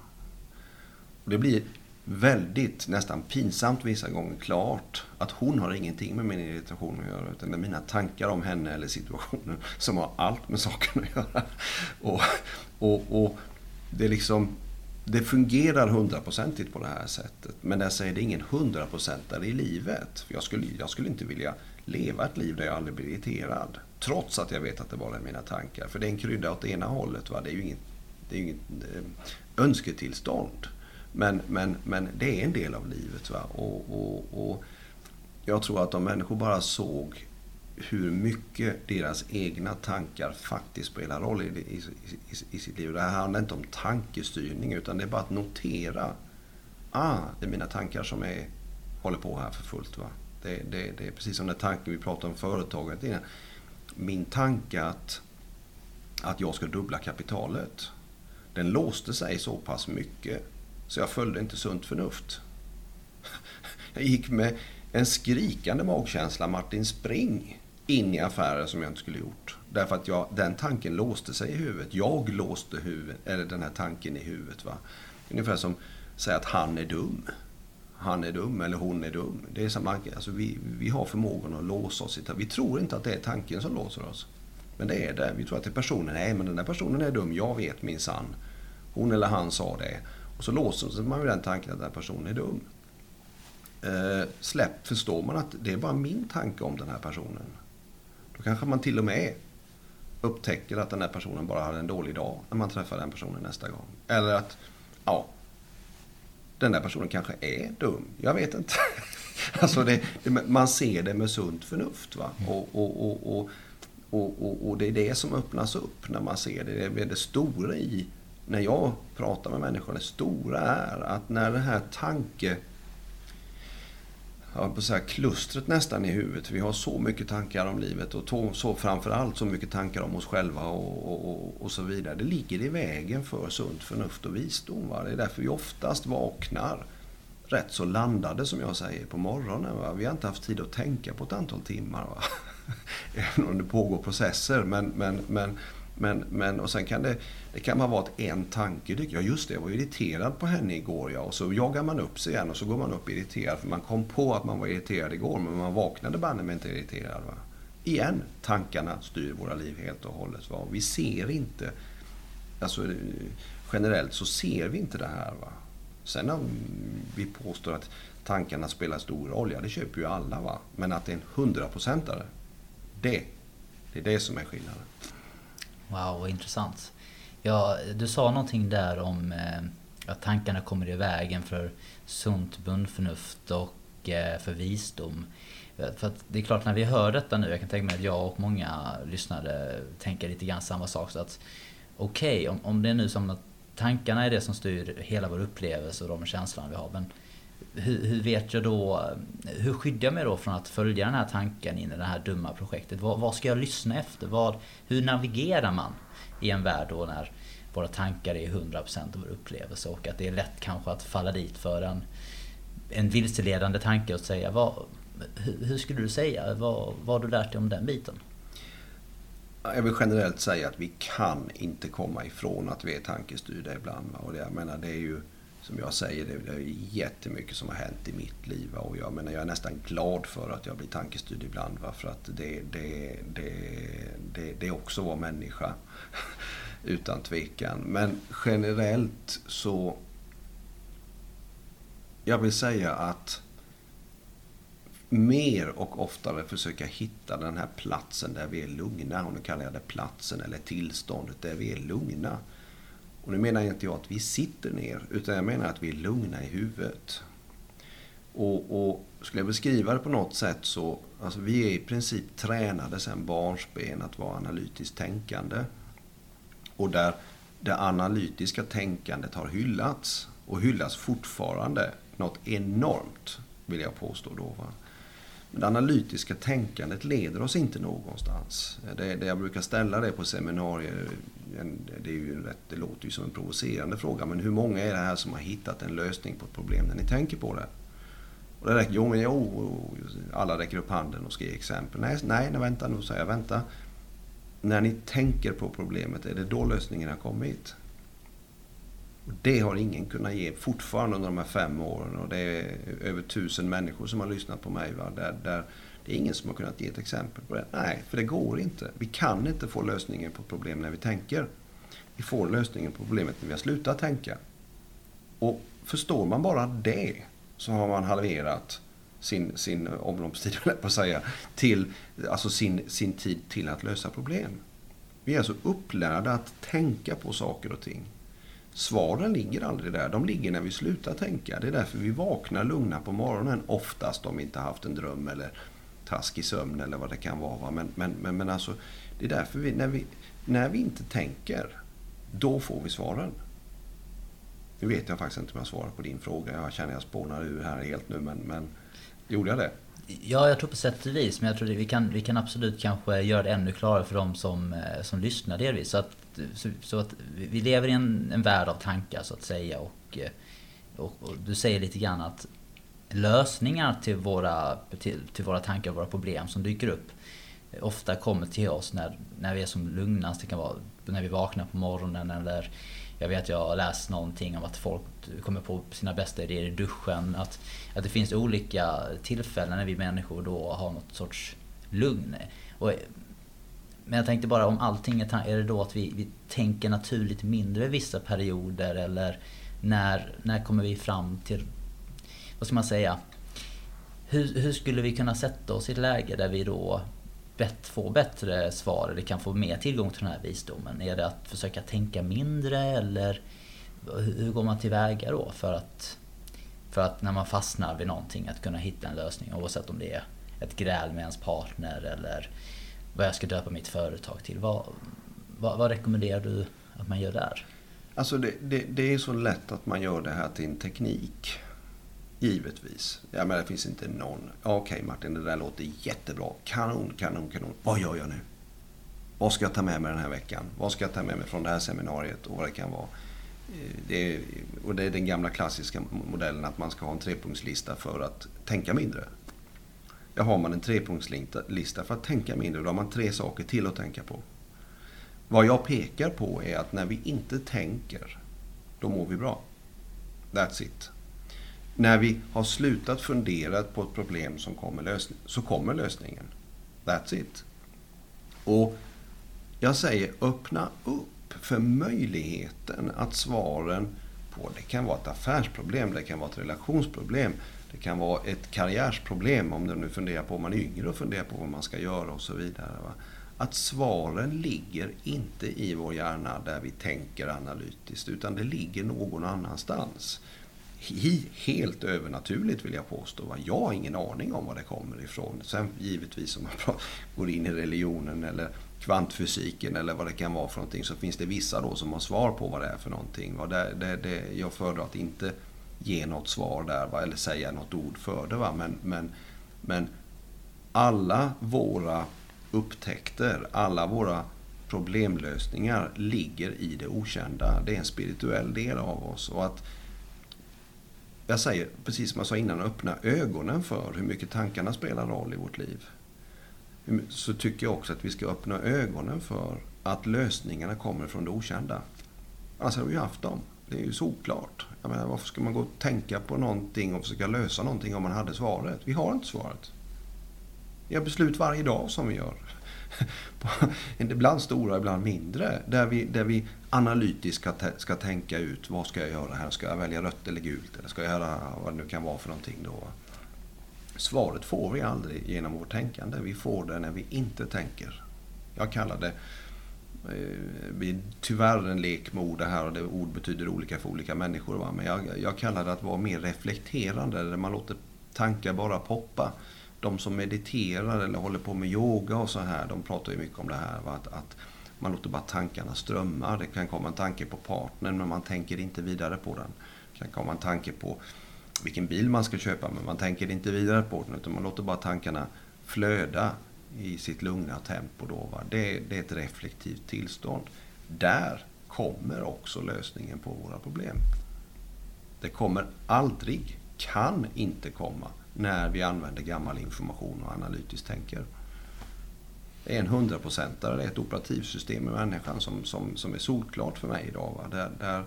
Och det blir väldigt, nästan pinsamt vissa gånger klart att hon har ingenting med min irritation att göra. Utan det är mina tankar om henne eller situationen som har allt med saken att göra. Och, och, och det är liksom det fungerar hundraprocentigt på det här sättet. Men jag säger det är ingen hundraprocentare i livet. För jag, skulle, jag skulle inte vilja leva ett liv där jag aldrig blir irriterad. Trots att jag vet att det bara är mina tankar. För det är en krydda åt ena hållet. Va? Det är ju inget, det är inget eh, önsketillstånd. Men, men, men det är en del av livet. Va? Och, och, och jag tror att om människor bara såg hur mycket deras egna tankar faktiskt spelar roll i, i, i, i sitt liv. Det här handlar inte om tankestyrning utan det är bara att notera. Ah, det är mina tankar som är, håller på här för fullt. Va? Det, det, det är precis som den tanken vi pratade om företaget innan. Min tanke att, att jag ska dubbla kapitalet. Den låste sig så pass mycket så jag följde inte sunt förnuft. Jag gick med en skrikande magkänsla, Martin spring in i affärer som jag inte skulle gjort. Därför att jag, den tanken låste sig i huvudet. Jag låste huvud, eller den här tanken i huvudet. Va? Ungefär som att säga att han är dum. Han är dum eller hon är dum. Det är samma, alltså vi, vi har förmågan att låsa oss. Vi tror inte att det är tanken som låser oss. Men det är det. Vi tror att det är personen. Nej, men den där personen är dum. Jag vet min sann. Hon eller han sa det. Och så låser man ju den tanken att den här personen är dum. Eh, släpp förstår man att det är bara min tanke om den här personen. Då kanske man till och med upptäcker att den här personen bara hade en dålig dag när man träffar den personen nästa gång. Eller att, ja, den där personen kanske är dum. Jag vet inte. alltså det, man ser det med sunt förnuft. Va? Och, och, och, och, och, det är det som öppnas upp när man ser det. Det är det stora i, när jag pratar med människor, det stora är att när den här tanke jag på så här, klustret nästan i huvudet. Vi har så mycket tankar om livet och så framförallt så mycket tankar om oss själva och, och, och så vidare. Det ligger i vägen för sunt förnuft och visdom. Va? Det är därför vi oftast vaknar rätt så landade som jag säger på morgonen. Va? Vi har inte haft tid att tänka på ett antal timmar. Va? Även om det pågår processer. Men, men, men men, men, och sen kan det, det kan vara att en tanke dyker Ja just det, jag var irriterad på henne igår ja. Och så jagar man upp sig igen och så går man upp irriterad. För man kom på att man var irriterad igår men man vaknade banne med inte irriterad. Va? Igen, tankarna styr våra liv helt och hållet. Va? Vi ser inte, alltså generellt så ser vi inte det här. Va? Sen om vi påstår att tankarna spelar stor roll, ja det köper ju alla. Va? Men att det är en hundraprocentare, det, det är det som är skillnaden. Wow, vad intressant. Ja, du sa någonting där om eh, att tankarna kommer i vägen för sunt bundförnuft och eh, för visdom. För att det är klart när vi hör detta nu, jag kan tänka mig att jag och många lyssnare tänker lite grann samma sak. Så att okej, okay, om, om det är nu som att tankarna är det som styr hela vår upplevelse och de känslor vi har. Men hur, hur, vet jag då, hur skyddar jag mig då från att följa den här tanken in i det här dumma projektet? Vad, vad ska jag lyssna efter? Vad, hur navigerar man i en värld då när våra tankar är 100% av vår upplevelse och att det är lätt kanske att falla dit för en, en vilseledande tanke och säga vad, hur, hur skulle du säga? Vad, vad har du lärt dig om den biten? Jag vill generellt säga att vi kan inte komma ifrån att vi är tankestyrda ibland. Och det, jag menar, det är ju som jag säger, det är jättemycket som har hänt i mitt liv. Och jag, menar, jag är nästan glad för att jag blir tankestyrd ibland. Va? För att det, det, det, det, det är också att vara människa. Utan tvekan. Men generellt så... Jag vill säga att mer och oftare försöka hitta den här platsen där vi är lugna. Och nu kallar jag det platsen eller tillståndet där vi är lugna och nu menar inte jag att vi sitter ner, utan jag menar att vi är lugna i huvudet. Och, och skulle jag beskriva det på något sätt så, alltså vi är i princip tränade sedan barnsben att vara analytiskt tänkande. Och där det analytiska tänkandet har hyllats och hyllas fortfarande något enormt, vill jag påstå då. Va? Men det analytiska tänkandet leder oss inte någonstans. Det, det jag brukar ställa det på seminarier, det, är ju rätt, det låter ju som en provocerande fråga, men hur många är det här som har hittat en lösning på ett problem när ni tänker på det? Och det räcker, jo, men jo, alla räcker upp handen och ska ge exempel. Nej, nej, nej vänta nu, säger jag. Vänta. När ni tänker på problemet, är det då lösningen har kommit? Det har ingen kunnat ge fortfarande under de här fem åren. Och det är över tusen människor som har lyssnat på mig. Va? Där, där det är ingen som har kunnat ge ett exempel på det. Nej, för det går inte. Vi kan inte få lösningen på problem när vi tänker. Vi får lösningen på problemet när vi har slutat tänka. Och förstår man bara det så har man halverat sin, sin omloppstid, på att säga, till, alltså sin, sin tid till att lösa problem. Vi är alltså upplärda att tänka på saker och ting. Svaren ligger aldrig där, de ligger när vi slutar tänka. Det är därför vi vaknar lugna på morgonen, oftast om vi inte haft en dröm eller taskig sömn eller vad det kan vara. Men, men, men, men alltså, det är därför vi när, vi, när vi inte tänker, då får vi svaren. Nu vet jag faktiskt inte om jag svarar på din fråga. Jag känner att jag spånar ur här helt nu, men, men gjorde jag det? Ja, jag tror på sätt och vis. Men jag tror att vi kan, vi kan absolut kanske göra det ännu klarare för de som, eh, som lyssnar delvis. Så att, så, så att vi lever i en, en värld av tankar så att säga. Och, eh, och, och, du säger lite grann att lösningar till våra, till, till våra tankar och våra problem som dyker upp ofta kommer till oss när, när vi är som lugnast. Det kan vara när vi vaknar på morgonen eller jag vet jag har läst någonting om att folk kommer på sina bästa idéer i duschen. Att, att det finns olika tillfällen när vi människor då har något sorts lugn. Och, men jag tänkte bara om allting är, är det då att vi, vi tänker naturligt mindre vissa perioder eller när, när kommer vi fram till, vad ska man säga, hur, hur skulle vi kunna sätta oss i ett läge där vi då bett, får bättre svar eller kan få mer tillgång till den här visdomen? Är det att försöka tänka mindre eller hur går man tillväga då för att, för att när man fastnar vid någonting att kunna hitta en lösning oavsett om det är ett gräl med ens partner eller vad jag ska döpa mitt företag till. Vad, vad, vad rekommenderar du att man gör där? Alltså det, det, det är så lätt att man gör det här till en teknik. Givetvis. Ja, men det finns inte någon. Okej okay, Martin, det där låter jättebra. Kanon, kanon, kanon. Vad gör jag nu? Vad ska jag ta med mig den här veckan? Vad ska jag ta med mig från det här seminariet och vad det kan vara? Eh, det är, och det är den gamla klassiska modellen att man ska ha en trepunktslista för att tänka mindre. Där har man en trepunktslista för att tänka mindre, då har man tre saker till att tänka på. Vad jag pekar på är att när vi inte tänker, då mår vi bra. That's it. När vi har slutat fundera på ett problem som kommer lösning, så kommer lösningen. That's it. Och jag säger öppna upp för möjligheten att svaren på, det kan vara ett affärsproblem, det kan vara ett relationsproblem, det kan vara ett karriärsproblem om du nu funderar på om man är yngre och funderar på vad man ska göra och så vidare. Va? Att svaren ligger inte i vår hjärna där vi tänker analytiskt utan det ligger någon annanstans helt övernaturligt vill jag påstå. Jag har ingen aning om var det kommer ifrån. Sen givetvis om man går in i religionen eller kvantfysiken eller vad det kan vara för någonting så finns det vissa då som har svar på vad det är för någonting. Va? det, det, det, jag föredrar att inte ge något svar där va? eller säga något ord för det. Va? Men, men, men alla våra upptäckter, alla våra problemlösningar ligger i det okända. Det är en spirituell del av oss. Och att jag säger, precis som jag sa innan, öppna ögonen för hur mycket tankarna spelar roll i vårt liv. Så tycker jag också att vi ska öppna ögonen för att lösningarna kommer från det okända. Annars hade vi ju haft dem. Det är ju såklart. Jag menar, varför ska man gå och tänka på någonting och försöka lösa någonting om man hade svaret? Vi har inte svaret. Vi har beslut varje dag som vi gör. ibland stora, ibland mindre. Där vi, där vi analytiskt ska, ska tänka ut vad ska jag göra här? Ska jag välja rött eller gult? Eller ska jag göra vad det nu kan vara för någonting då? Svaret får vi aldrig genom vårt tänkande. Vi får det när vi inte tänker. Jag kallar det Eh, det blir tyvärr en lek med ord det här och det ord betyder olika för olika människor. Va? Men jag, jag kallar det att vara mer reflekterande, där man låter tankar bara poppa. De som mediterar eller håller på med yoga och så här, de pratar ju mycket om det här. Va? Att, att man låter bara tankarna strömma. Det kan komma en tanke på partnern men man tänker inte vidare på den. Det kan komma en tanke på vilken bil man ska köpa men man tänker inte vidare på den utan man låter bara tankarna flöda i sitt lugna tempo. Då, va? Det, det är ett reflektivt tillstånd. Där kommer också lösningen på våra problem. Det kommer aldrig, kan inte komma, när vi använder gammal information och analytiskt tänker. Det är en hundraprocentare, det är ett operativsystem i människan som, som, som är solklart för mig idag. Va? Där, där,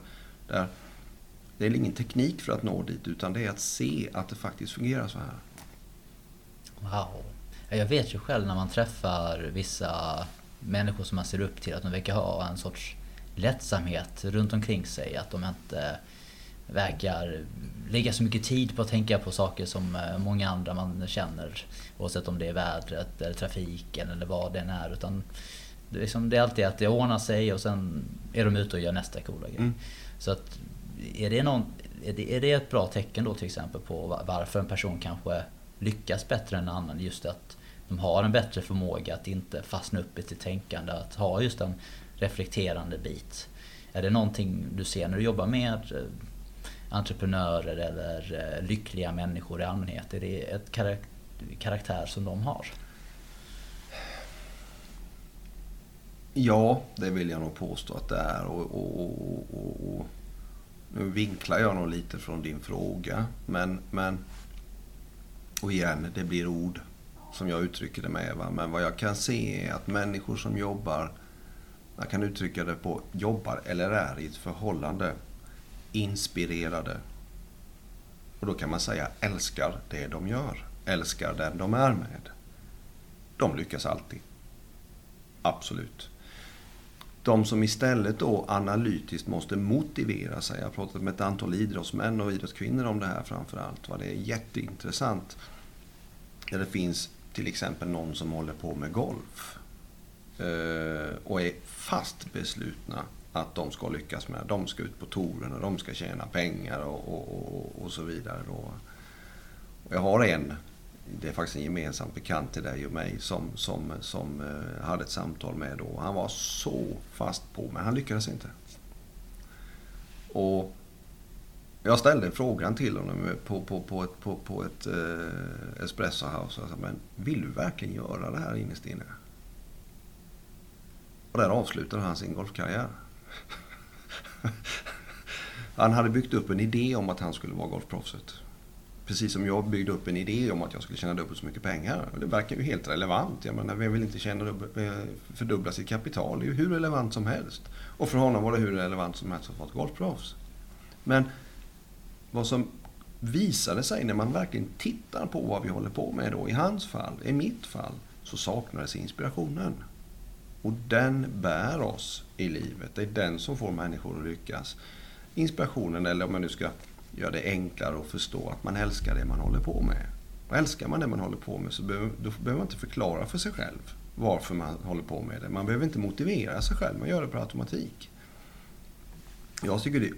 där, det är ingen teknik för att nå dit utan det är att se att det faktiskt fungerar så här. Wow. Jag vet ju själv när man träffar vissa människor som man ser upp till att de verkar ha en sorts lättsamhet runt omkring sig. Att de inte verkar lägga så mycket tid på att tänka på saker som eh, många andra man känner. Oavsett om det är vädret eller trafiken eller vad det än är. Utan det, är liksom, det är alltid att det ordnar sig och sen är de ute och gör nästa coola grej. Mm. Så att, är det, någon, är, det, är det ett bra tecken då till exempel på varför en person kanske lyckas bättre än en annan? Just att de har en bättre förmåga att inte fastna upp i sitt tänkande. Att ha just en reflekterande bit. Är det någonting du ser när du jobbar med eh, entreprenörer eller eh, lyckliga människor i allmänhet? Är det ett karaktär som de har? Ja, det vill jag nog påstå att det är. Och, och, och, och, nu vinklar jag nog lite från din fråga. Men, men och igen, det blir ord som jag uttrycker det med. Va? Men vad jag kan se är att människor som jobbar, jag kan uttrycka det på jobbar eller är i ett förhållande, inspirerade. Och då kan man säga älskar det de gör, älskar den de är med. De lyckas alltid. Absolut. De som istället då analytiskt måste motivera sig. Jag har pratat med ett antal idrottsmän och idrottskvinnor om det här framför allt. Det är jätteintressant. Där det finns till exempel någon som håller på med golf eh, och är fast beslutna att de ska lyckas med De ska ut på touren och de ska tjäna pengar och, och, och, och så vidare. Då. Jag har en, det är faktiskt en gemensam bekant till dig och mig, som, som, som eh, hade ett samtal med då. Han var så fast på, men han lyckades inte. Och jag ställde frågan till honom eh, på, på, på ett, på, på ett eh, espresso house. Alltså, men vill du verkligen göra det här innerst inne? Och där avslutade han sin golfkarriär. han hade byggt upp en idé om att han skulle vara golfproffset. Precis som jag byggde upp en idé om att jag skulle tjäna dubbelt så mycket pengar. Och det verkar ju helt relevant. Jag menar, vem vill inte tjäna eh, fördubbla sitt kapital? Det är ju hur relevant som helst. Och för honom var det hur relevant som helst att vara ett golfproffs. Men vad som visade sig när man verkligen tittar på vad vi håller på med då, i hans fall, i mitt fall, så saknades inspirationen. Och den bär oss i livet. Det är den som får människor att lyckas. Inspirationen, eller om man nu ska göra det enklare att förstå, att man älskar det man håller på med. Och älskar man det man håller på med så behöver, då behöver man inte förklara för sig själv varför man håller på med det. Man behöver inte motivera sig själv, man gör det på automatik. Jag tycker det är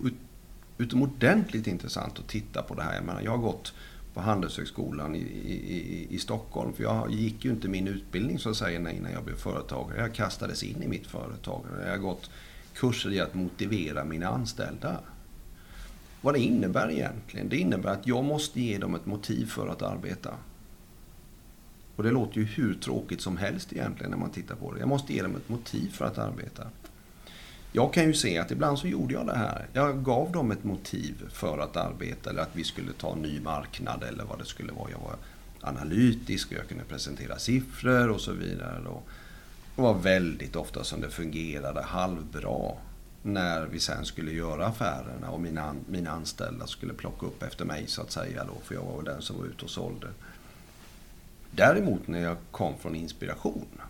utomordentligt intressant att titta på det här. Jag, menar, jag har gått på Handelshögskolan i, i, i Stockholm. För jag gick ju inte min utbildning så att säga innan jag blev företagare. Jag kastades in i mitt företag. Jag har gått kurser i att motivera mina anställda. Vad det innebär egentligen? Det innebär att jag måste ge dem ett motiv för att arbeta. Och det låter ju hur tråkigt som helst egentligen när man tittar på det. Jag måste ge dem ett motiv för att arbeta. Jag kan ju se att ibland så gjorde jag det här. Jag gav dem ett motiv för att arbeta eller att vi skulle ta en ny marknad eller vad det skulle vara. Jag var analytisk och jag kunde presentera siffror och så vidare. Då. Det var väldigt ofta som det fungerade halvbra när vi sen skulle göra affärerna och mina, mina anställda skulle plocka upp efter mig så att säga då, för jag var den som var ute och sålde. Däremot när jag kom från inspiration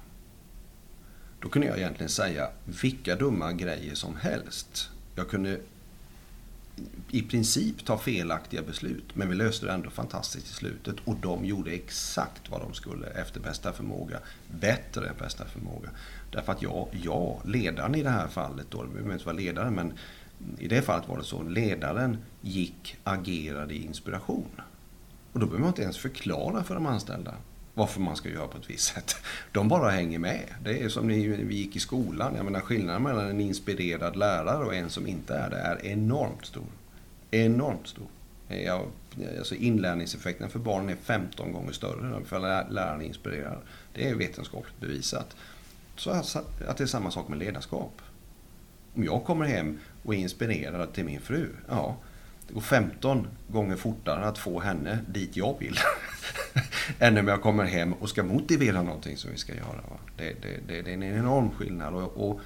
då kunde jag egentligen säga vilka dumma grejer som helst. Jag kunde i princip ta felaktiga beslut. Men vi löste det ändå fantastiskt i slutet. Och de gjorde exakt vad de skulle efter bästa förmåga. Bättre än bästa förmåga. Därför att jag, jag ledaren i det här fallet, då, det behöver inte vara ledaren, men i det fallet var det så. Ledaren gick, agerade i inspiration. Och då behöver man inte ens förklara för de anställda varför man ska göra på ett visst sätt. De bara hänger med. Det är som när vi gick i skolan. Jag menar skillnaden mellan en inspirerad lärare och en som inte är det är enormt stor. Enormt stor. Jag, alltså inlärningseffekten för barnen är 15 gånger större för läraren är inspirerad. Det är vetenskapligt bevisat. Så att det är samma sak med ledarskap. Om jag kommer hem och är inspirerad till min fru, ja, det går 15 gånger fortare att få henne dit jag vill. än om jag kommer hem och ska motivera någonting som vi ska göra. Det, det, det, det, är en enorm skillnad. Och, och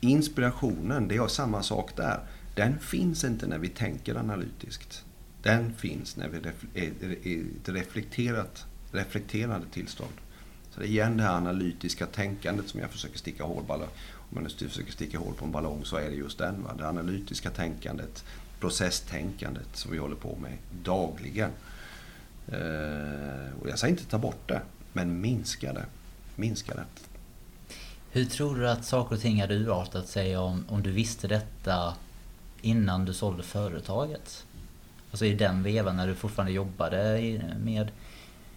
inspirationen, det är samma sak där. Den finns inte när vi tänker analytiskt. Den finns när vi är i ett reflekterat, reflekterande tillstånd. Så det är igen det här analytiska tänkandet som jag försöker sticka hål på. Om man nu försöker sticka hål på en ballong så är det just den. Va? Det analytiska tänkandet, processtänkandet som vi håller på med dagligen. Eh, och jag säger inte ta bort det, men minska det. Minska det. Hur tror du att saker och ting hade urartat sig om, om du visste detta innan du sålde företaget? Alltså i den vevan när du fortfarande jobbade med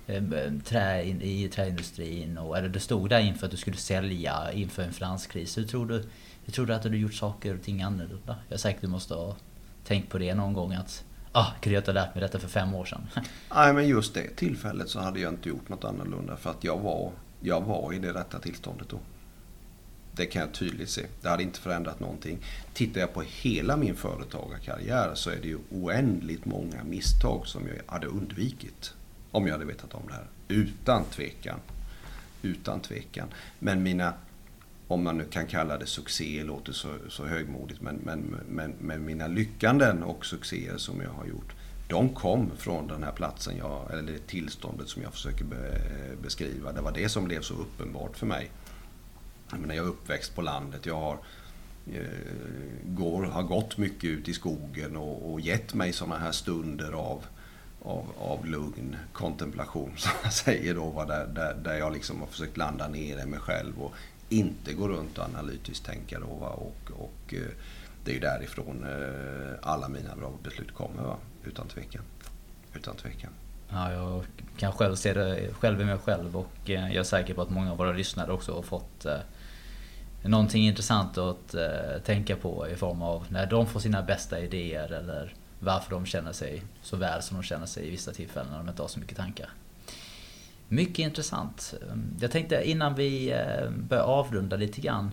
eh, trä, i träindustrin och eller du stod där inför att du skulle sälja inför en finanskris. Hur tror du, hur tror du att du hade gjort saker och ting annorlunda? Jag är säker att du måste ha tänkt på det någon gång att ah, kunde jag inte ha lärt mig detta för fem år sedan? Nej, men just det tillfället så hade jag inte gjort något annorlunda för att jag var, jag var i det rätta tillståndet då. Det kan jag tydligt se. Det hade inte förändrat någonting. Tittar jag på hela min företagarkarriär så är det ju oändligt många misstag som jag hade undvikit. Om jag hade vetat om det här. Utan tvekan. Utan tvekan. Men mina om man nu kan kalla det succé, låter så, så högmodigt, men, men, men, men mina lyckanden och succéer som jag har gjort, de kom från den här platsen, jag, eller det tillståndet som jag försöker be, beskriva. Det var det som blev så uppenbart för mig. Jag, menar, jag är uppväxt på landet, jag har, eh, går, har gått mycket ut i skogen och, och gett mig sådana här stunder av, av, av lugn kontemplation, som jag säger då, där, där, där jag liksom har försökt landa ner i mig själv och inte gå runt och analytiskt tänka då. Va? Och, och eh, det är ju därifrån eh, alla mina bra beslut kommer, va? utan tvekan. Utan tvekan. Ja, jag kan själv se det själv i mig själv och eh, jag är säker på att många av våra lyssnare också har fått någonting intressant att tänka på i form av när de får sina bästa idéer eller varför de känner sig så väl som de känner sig i vissa tillfällen när de inte har så mycket tankar. Mycket intressant. Jag tänkte innan vi eh, börjar avrunda lite grann.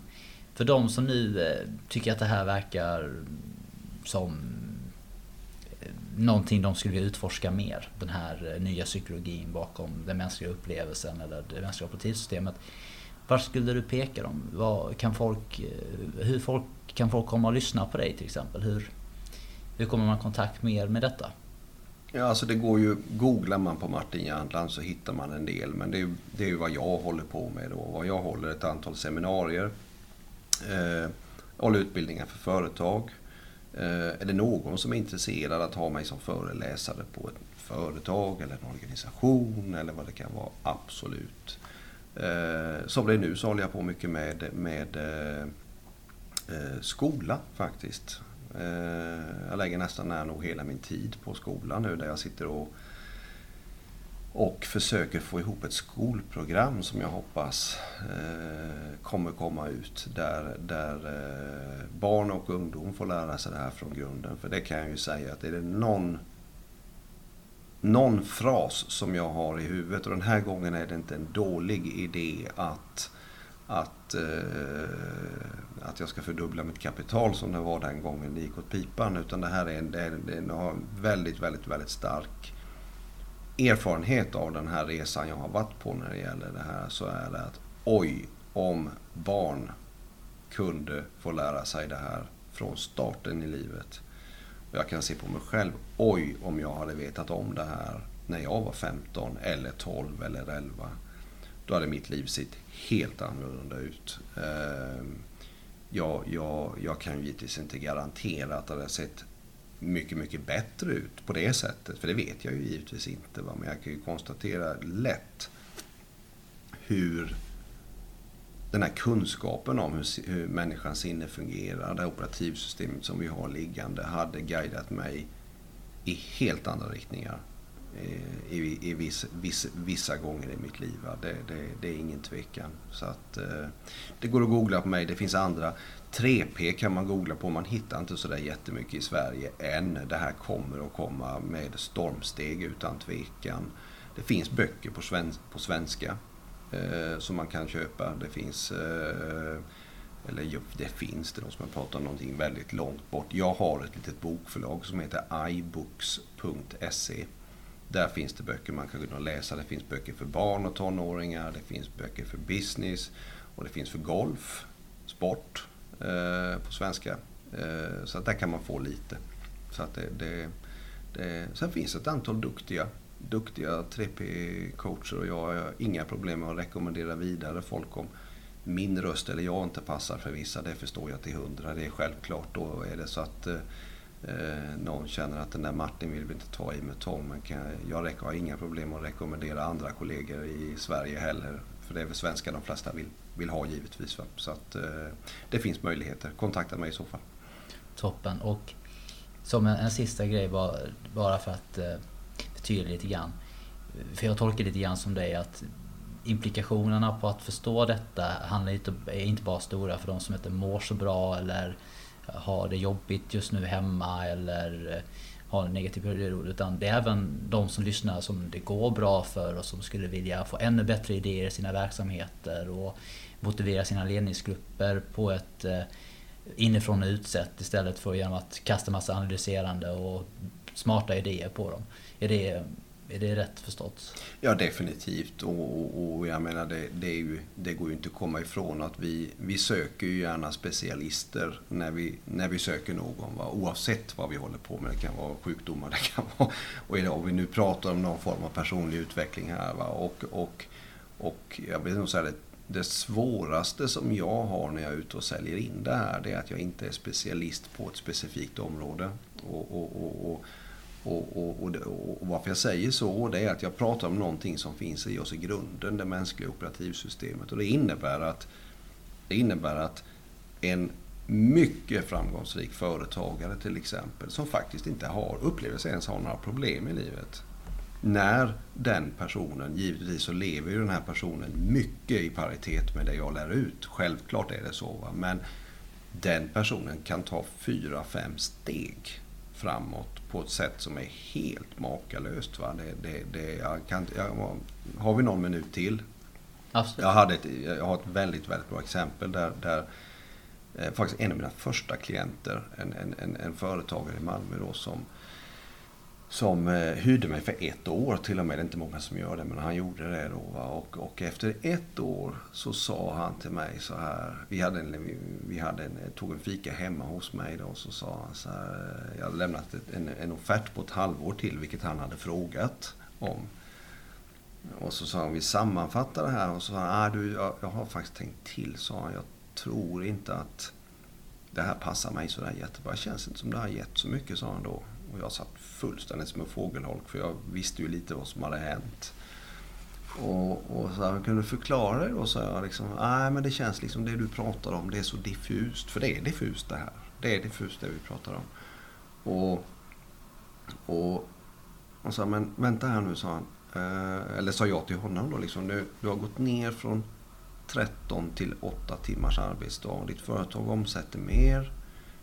För de som nu eh, tycker att det här verkar som eh, någonting de skulle vilja utforska mer. Den här nya psykologin bakom den mänskliga upplevelsen eller det mänskliga operativsystemet. Var skulle du peka dem? Vad kan folk, hur folk, kan folk komma och lyssna på dig till exempel? Hur, hur kommer man i kontakt med er med detta? Ja, alltså det går ju, googlar man på Martin Jernland så hittar man en del. Men det är, det är ju vad jag håller på med då. Vad jag håller ett antal seminarier. Eh, håller utbildningar för företag. Eh, är det någon som är intresserad att ha mig som föreläsare på ett företag eller en organisation eller vad det kan vara, absolut. Eh, som det är nu så håller jag på mycket med, med eh, eh skola faktiskt. Eh, jag lägger nästan nära nog hela min tid på skolan nu där jag sitter och, och försöker få ihop ett skolprogram som jag hoppas eh, kommer komma ut. Där, där eh, barn och ungdom får lära sig det här från grunden. För det kan jag ju säga att är det någon någon fras som jag har i huvudet och den här gången är det inte en dålig idé att att, eh, att jag ska fördubbla mitt kapital som det var den gången det gick åt pipan. Utan det här är en, det är, det är en väldigt, väldigt, väldigt stark erfarenhet av den här resan jag har varit på när det gäller det här. Så är det att oj, om barn kunde få lära sig det här från starten i livet. Och jag kan se på mig själv, oj om jag hade vetat om det här när jag var 15 eller 12 eller 11 då hade mitt liv sett helt annorlunda ut. Ehm, jag, jag, jag kan givetvis inte garantera att det hade sett mycket, mycket bättre ut på det sättet. För det vet jag ju givetvis inte. Va? Men jag kan ju konstatera lätt hur den här kunskapen om hur, hur människans sinne fungerar, det operativsystemet som vi har liggande, hade guidat mig i helt andra riktningar Eh, i, i viss, viss, vissa gånger i mitt liv. Det, det, det, är ingen tvekan. Så att, eh, det går att googla på mig. Det finns andra. 3P kan man googla på. Man hittar inte sådär jättemycket i Sverige än. Det här kommer att komma med stormsteg utan tvekan. Det finns böcker på, sven, på svenska eh, som man kan köpa. Det finns eh, eller det finns det, de som pratar om någonting väldigt långt bort. Jag har ett litet bokförlag som heter ibooks.se. Där finns det böcker man kan gå och läsa. Det finns böcker för barn och tonåringar. Det finns böcker för business. Och det finns för golf, sport eh, på svenska. Eh, så att där kan man få lite. Så att det, det, det, sen finns ett antal duktiga, duktiga 3P-coacher och jag har inga problem med att rekommendera vidare folk om min röst eller jag inte passar för vissa, det förstår jag till hundra. Det är självklart. Då är det så att eh Eh, någon känner att den där Martin vill vi inte ta i med tång. Men kan, jag har inga problem att rekommendera andra kollegor i Sverige heller. För det är väl svenska de flesta vill, vill ha givetvis. Va? Så att eh, det finns möjligheter. Kontakta mig i så fall. Toppen. Och som en, en sista grej bara, bara för att eh, förtydliga lite grann. För jag tolkar lite grann som dig att implikationerna på att förstå detta handlar inte, är inte bara stora för de som inte mår så bra eller har det jobbigt just nu hemma eller eh, har en negativ period. Utan det är även de som lyssnar som det går bra för och som skulle vilja få ännu bättre idéer i sina verksamheter och motivera sina ledningsgrupper på ett eh, inifrån och utsätt istället för genom att kasta massa analyserande och smarta idéer på dem. Är det är det rätt förstått? Ja, definitivt. Och, och jag menar, det, det, ju, det, går ju inte att komma ifrån att vi, vi söker ju gärna specialister när vi, när vi söker någon. Va? Oavsett vad vi håller på med. Det kan vara sjukdomar, det kan vara... Och idag, vi nu pratar om någon form av personlig utveckling här. Va? Och, och, och jag vill nog säga det, det svåraste som jag har när jag är ute och säljer in det här, det är att jag inte är specialist på ett specifikt område. och, och, och och, och, och, och, varför jag säger så det är att jag pratar om någonting som finns i oss i grunden, det mänskliga operativsystemet. Och det innebär att, det innebär att en mycket framgångsrik företagare till exempel, som faktiskt inte har, upplever sig ens ha några problem i livet. När den personen, givetvis så lever ju den här personen mycket i paritet med det jag lär ut. Självklart är det så. Va? Men den personen kan ta fyra, fem steg framåt på ett sätt som är helt makalöst. Va? Det, det, det, jag kan, jag, har vi någon minut till? Absolut. Jag, hade ett, jag har ett väldigt, väldigt bra exempel där, där eh, faktiskt en av mina första klienter, en, en, en, en företagare i Malmö då som som eh, hyrde mig för ett år till och med. Det är inte många som gör det, men han gjorde det då. Va? Och, och efter ett år så sa han till mig så här. Vi, hade en, vi, hade en, eh, tog en fika hemma hos mig då. Och så sa han så här. Eh, jag hade lämnat ett, en, en offert på ett halvår till, vilket han hade frågat om. Och så sa han, vi sammanfattar det här. Och så sa han, ah, du, jag, jag har faktiskt tänkt till, sa han. Jag tror inte att det här passar mig så där jättebra. Det känns inte som det har gett så mycket, sa han då. Och jag satt fullständigt som en fågelholk för jag visste ju lite vad som hade hänt. Och, och så här, kan du förklara det då? Så jag liksom, nej men det känns liksom det du pratar om, det är så diffust. För det är diffust det här. Det är diffust det vi pratar om. Och, och, och så här, men vänta här nu, sa han. Eh, eller sa jag till honom då liksom, du, du har gått ner från 13 till 8 timmars arbetsdag. Ditt företag omsätter mer.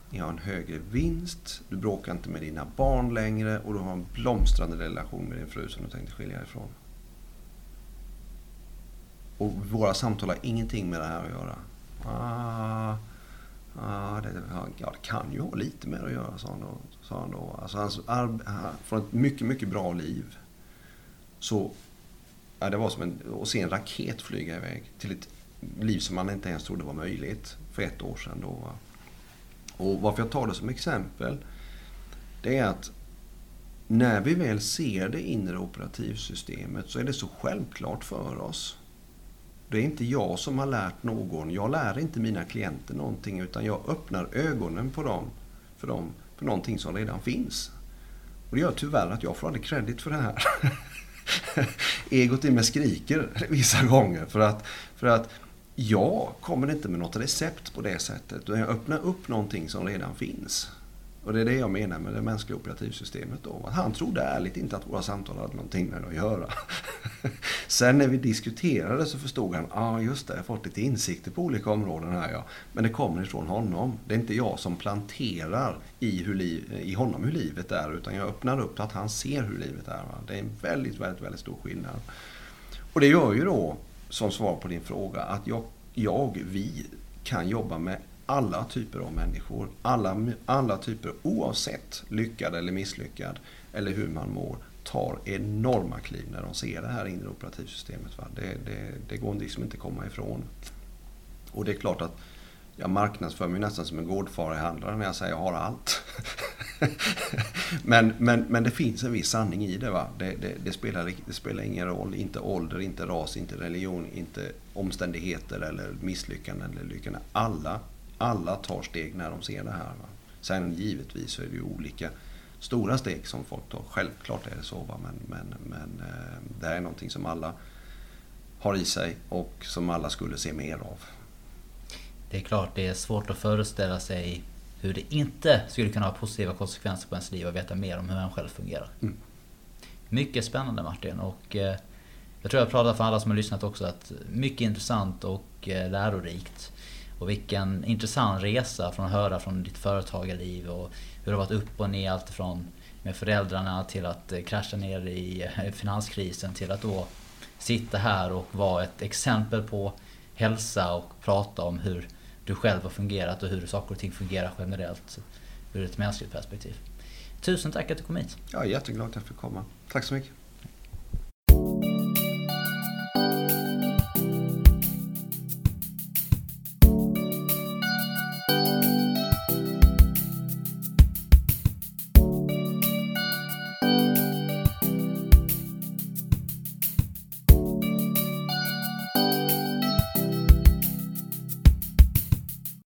Ni har en högre vinst, du bråkar inte med dina barn längre och du har en blomstrande relation med din fru som du tänkte skilja ifrån. Och våra samtal har ingenting med det här att göra. Ah, ah, det, ja, det kan ju ha lite med det att göra, sa han då. Sa han då. Alltså, hans, från ett mycket, mycket bra liv så ja, det var som en, att se en raket flyga iväg till ett liv som man inte ens trodde var möjligt för ett år sedan. Då, va? Och varför jag tar det som exempel, det är att när vi väl ser det inre operativsystemet så är det så självklart för oss. Det är inte jag som har lärt någon. Jag lär inte mina klienter någonting utan jag öppnar ögonen på dem, för dem för någonting som redan finns. Och det gör tyvärr att jag får aldrig credit för det här. Egot i mig skriker vissa gånger för att, för att jag kommer inte med något recept på det sättet. Utan jag öppnar upp någonting som redan finns. Och det är det jag menar med det mänskliga operativsystemet då. Att han trodde ärligt inte att våra samtal hade någonting med det att göra. Sen när vi diskuterade så förstod han, ja ah, just det, jag har fått lite insikter på olika områden här ja. Men det kommer ifrån honom. Det är inte jag som planterar i, hur liv, i honom hur livet är, utan jag öppnar upp så att han ser hur livet är. Va? Det är en väldigt, väldigt, väldigt stor skillnad. Och det gör ju då, som svar på din fråga, att jag, jag vi kan jobba med alla typer av människor. Alla, alla typer, oavsett lyckad eller misslyckad, eller hur man mår, tar enorma kliv när de ser det här inre operativsystemet. Va? Det, det, det går liksom inte att komma ifrån. Och det är klart att jag marknadsför mig nästan som en gårdfarihandlare när jag säger jag har allt. men, men, men det finns en viss sanning i det. Va? Det, det, det, spelar, det spelar ingen roll. Inte ålder, inte ras, inte religion, inte omständigheter eller misslyckanden eller lyckande. Alla alla tar steg när de ser det här. Va? Sen givetvis så är det ju olika stora steg som folk tar. Självklart är det så. Va? Men, men, men eh, det här är någonting som alla har i sig och som alla skulle se mer av. Det är klart det är svårt att föreställa sig hur det inte skulle kunna ha positiva konsekvenser på ens liv och veta mer om hur man själv fungerar. Mm. Mycket spännande Martin och eh, jag tror jag pratar för alla som har lyssnat också att mycket intressant och eh, lärorikt. Och vilken intressant resa från att höra från ditt företagarliv och hur det har varit upp och ner allt från med föräldrarna till att eh, krascha ner i finanskrisen till att då sitta här och vara ett exempel på hälsa och prata om hur du själv har fungerat och hur saker och ting fungerar generellt ur ett mänskligt perspektiv. Tusen tack att du kom hit. Jag är jätteglad att jag fick komma. Tack så mycket.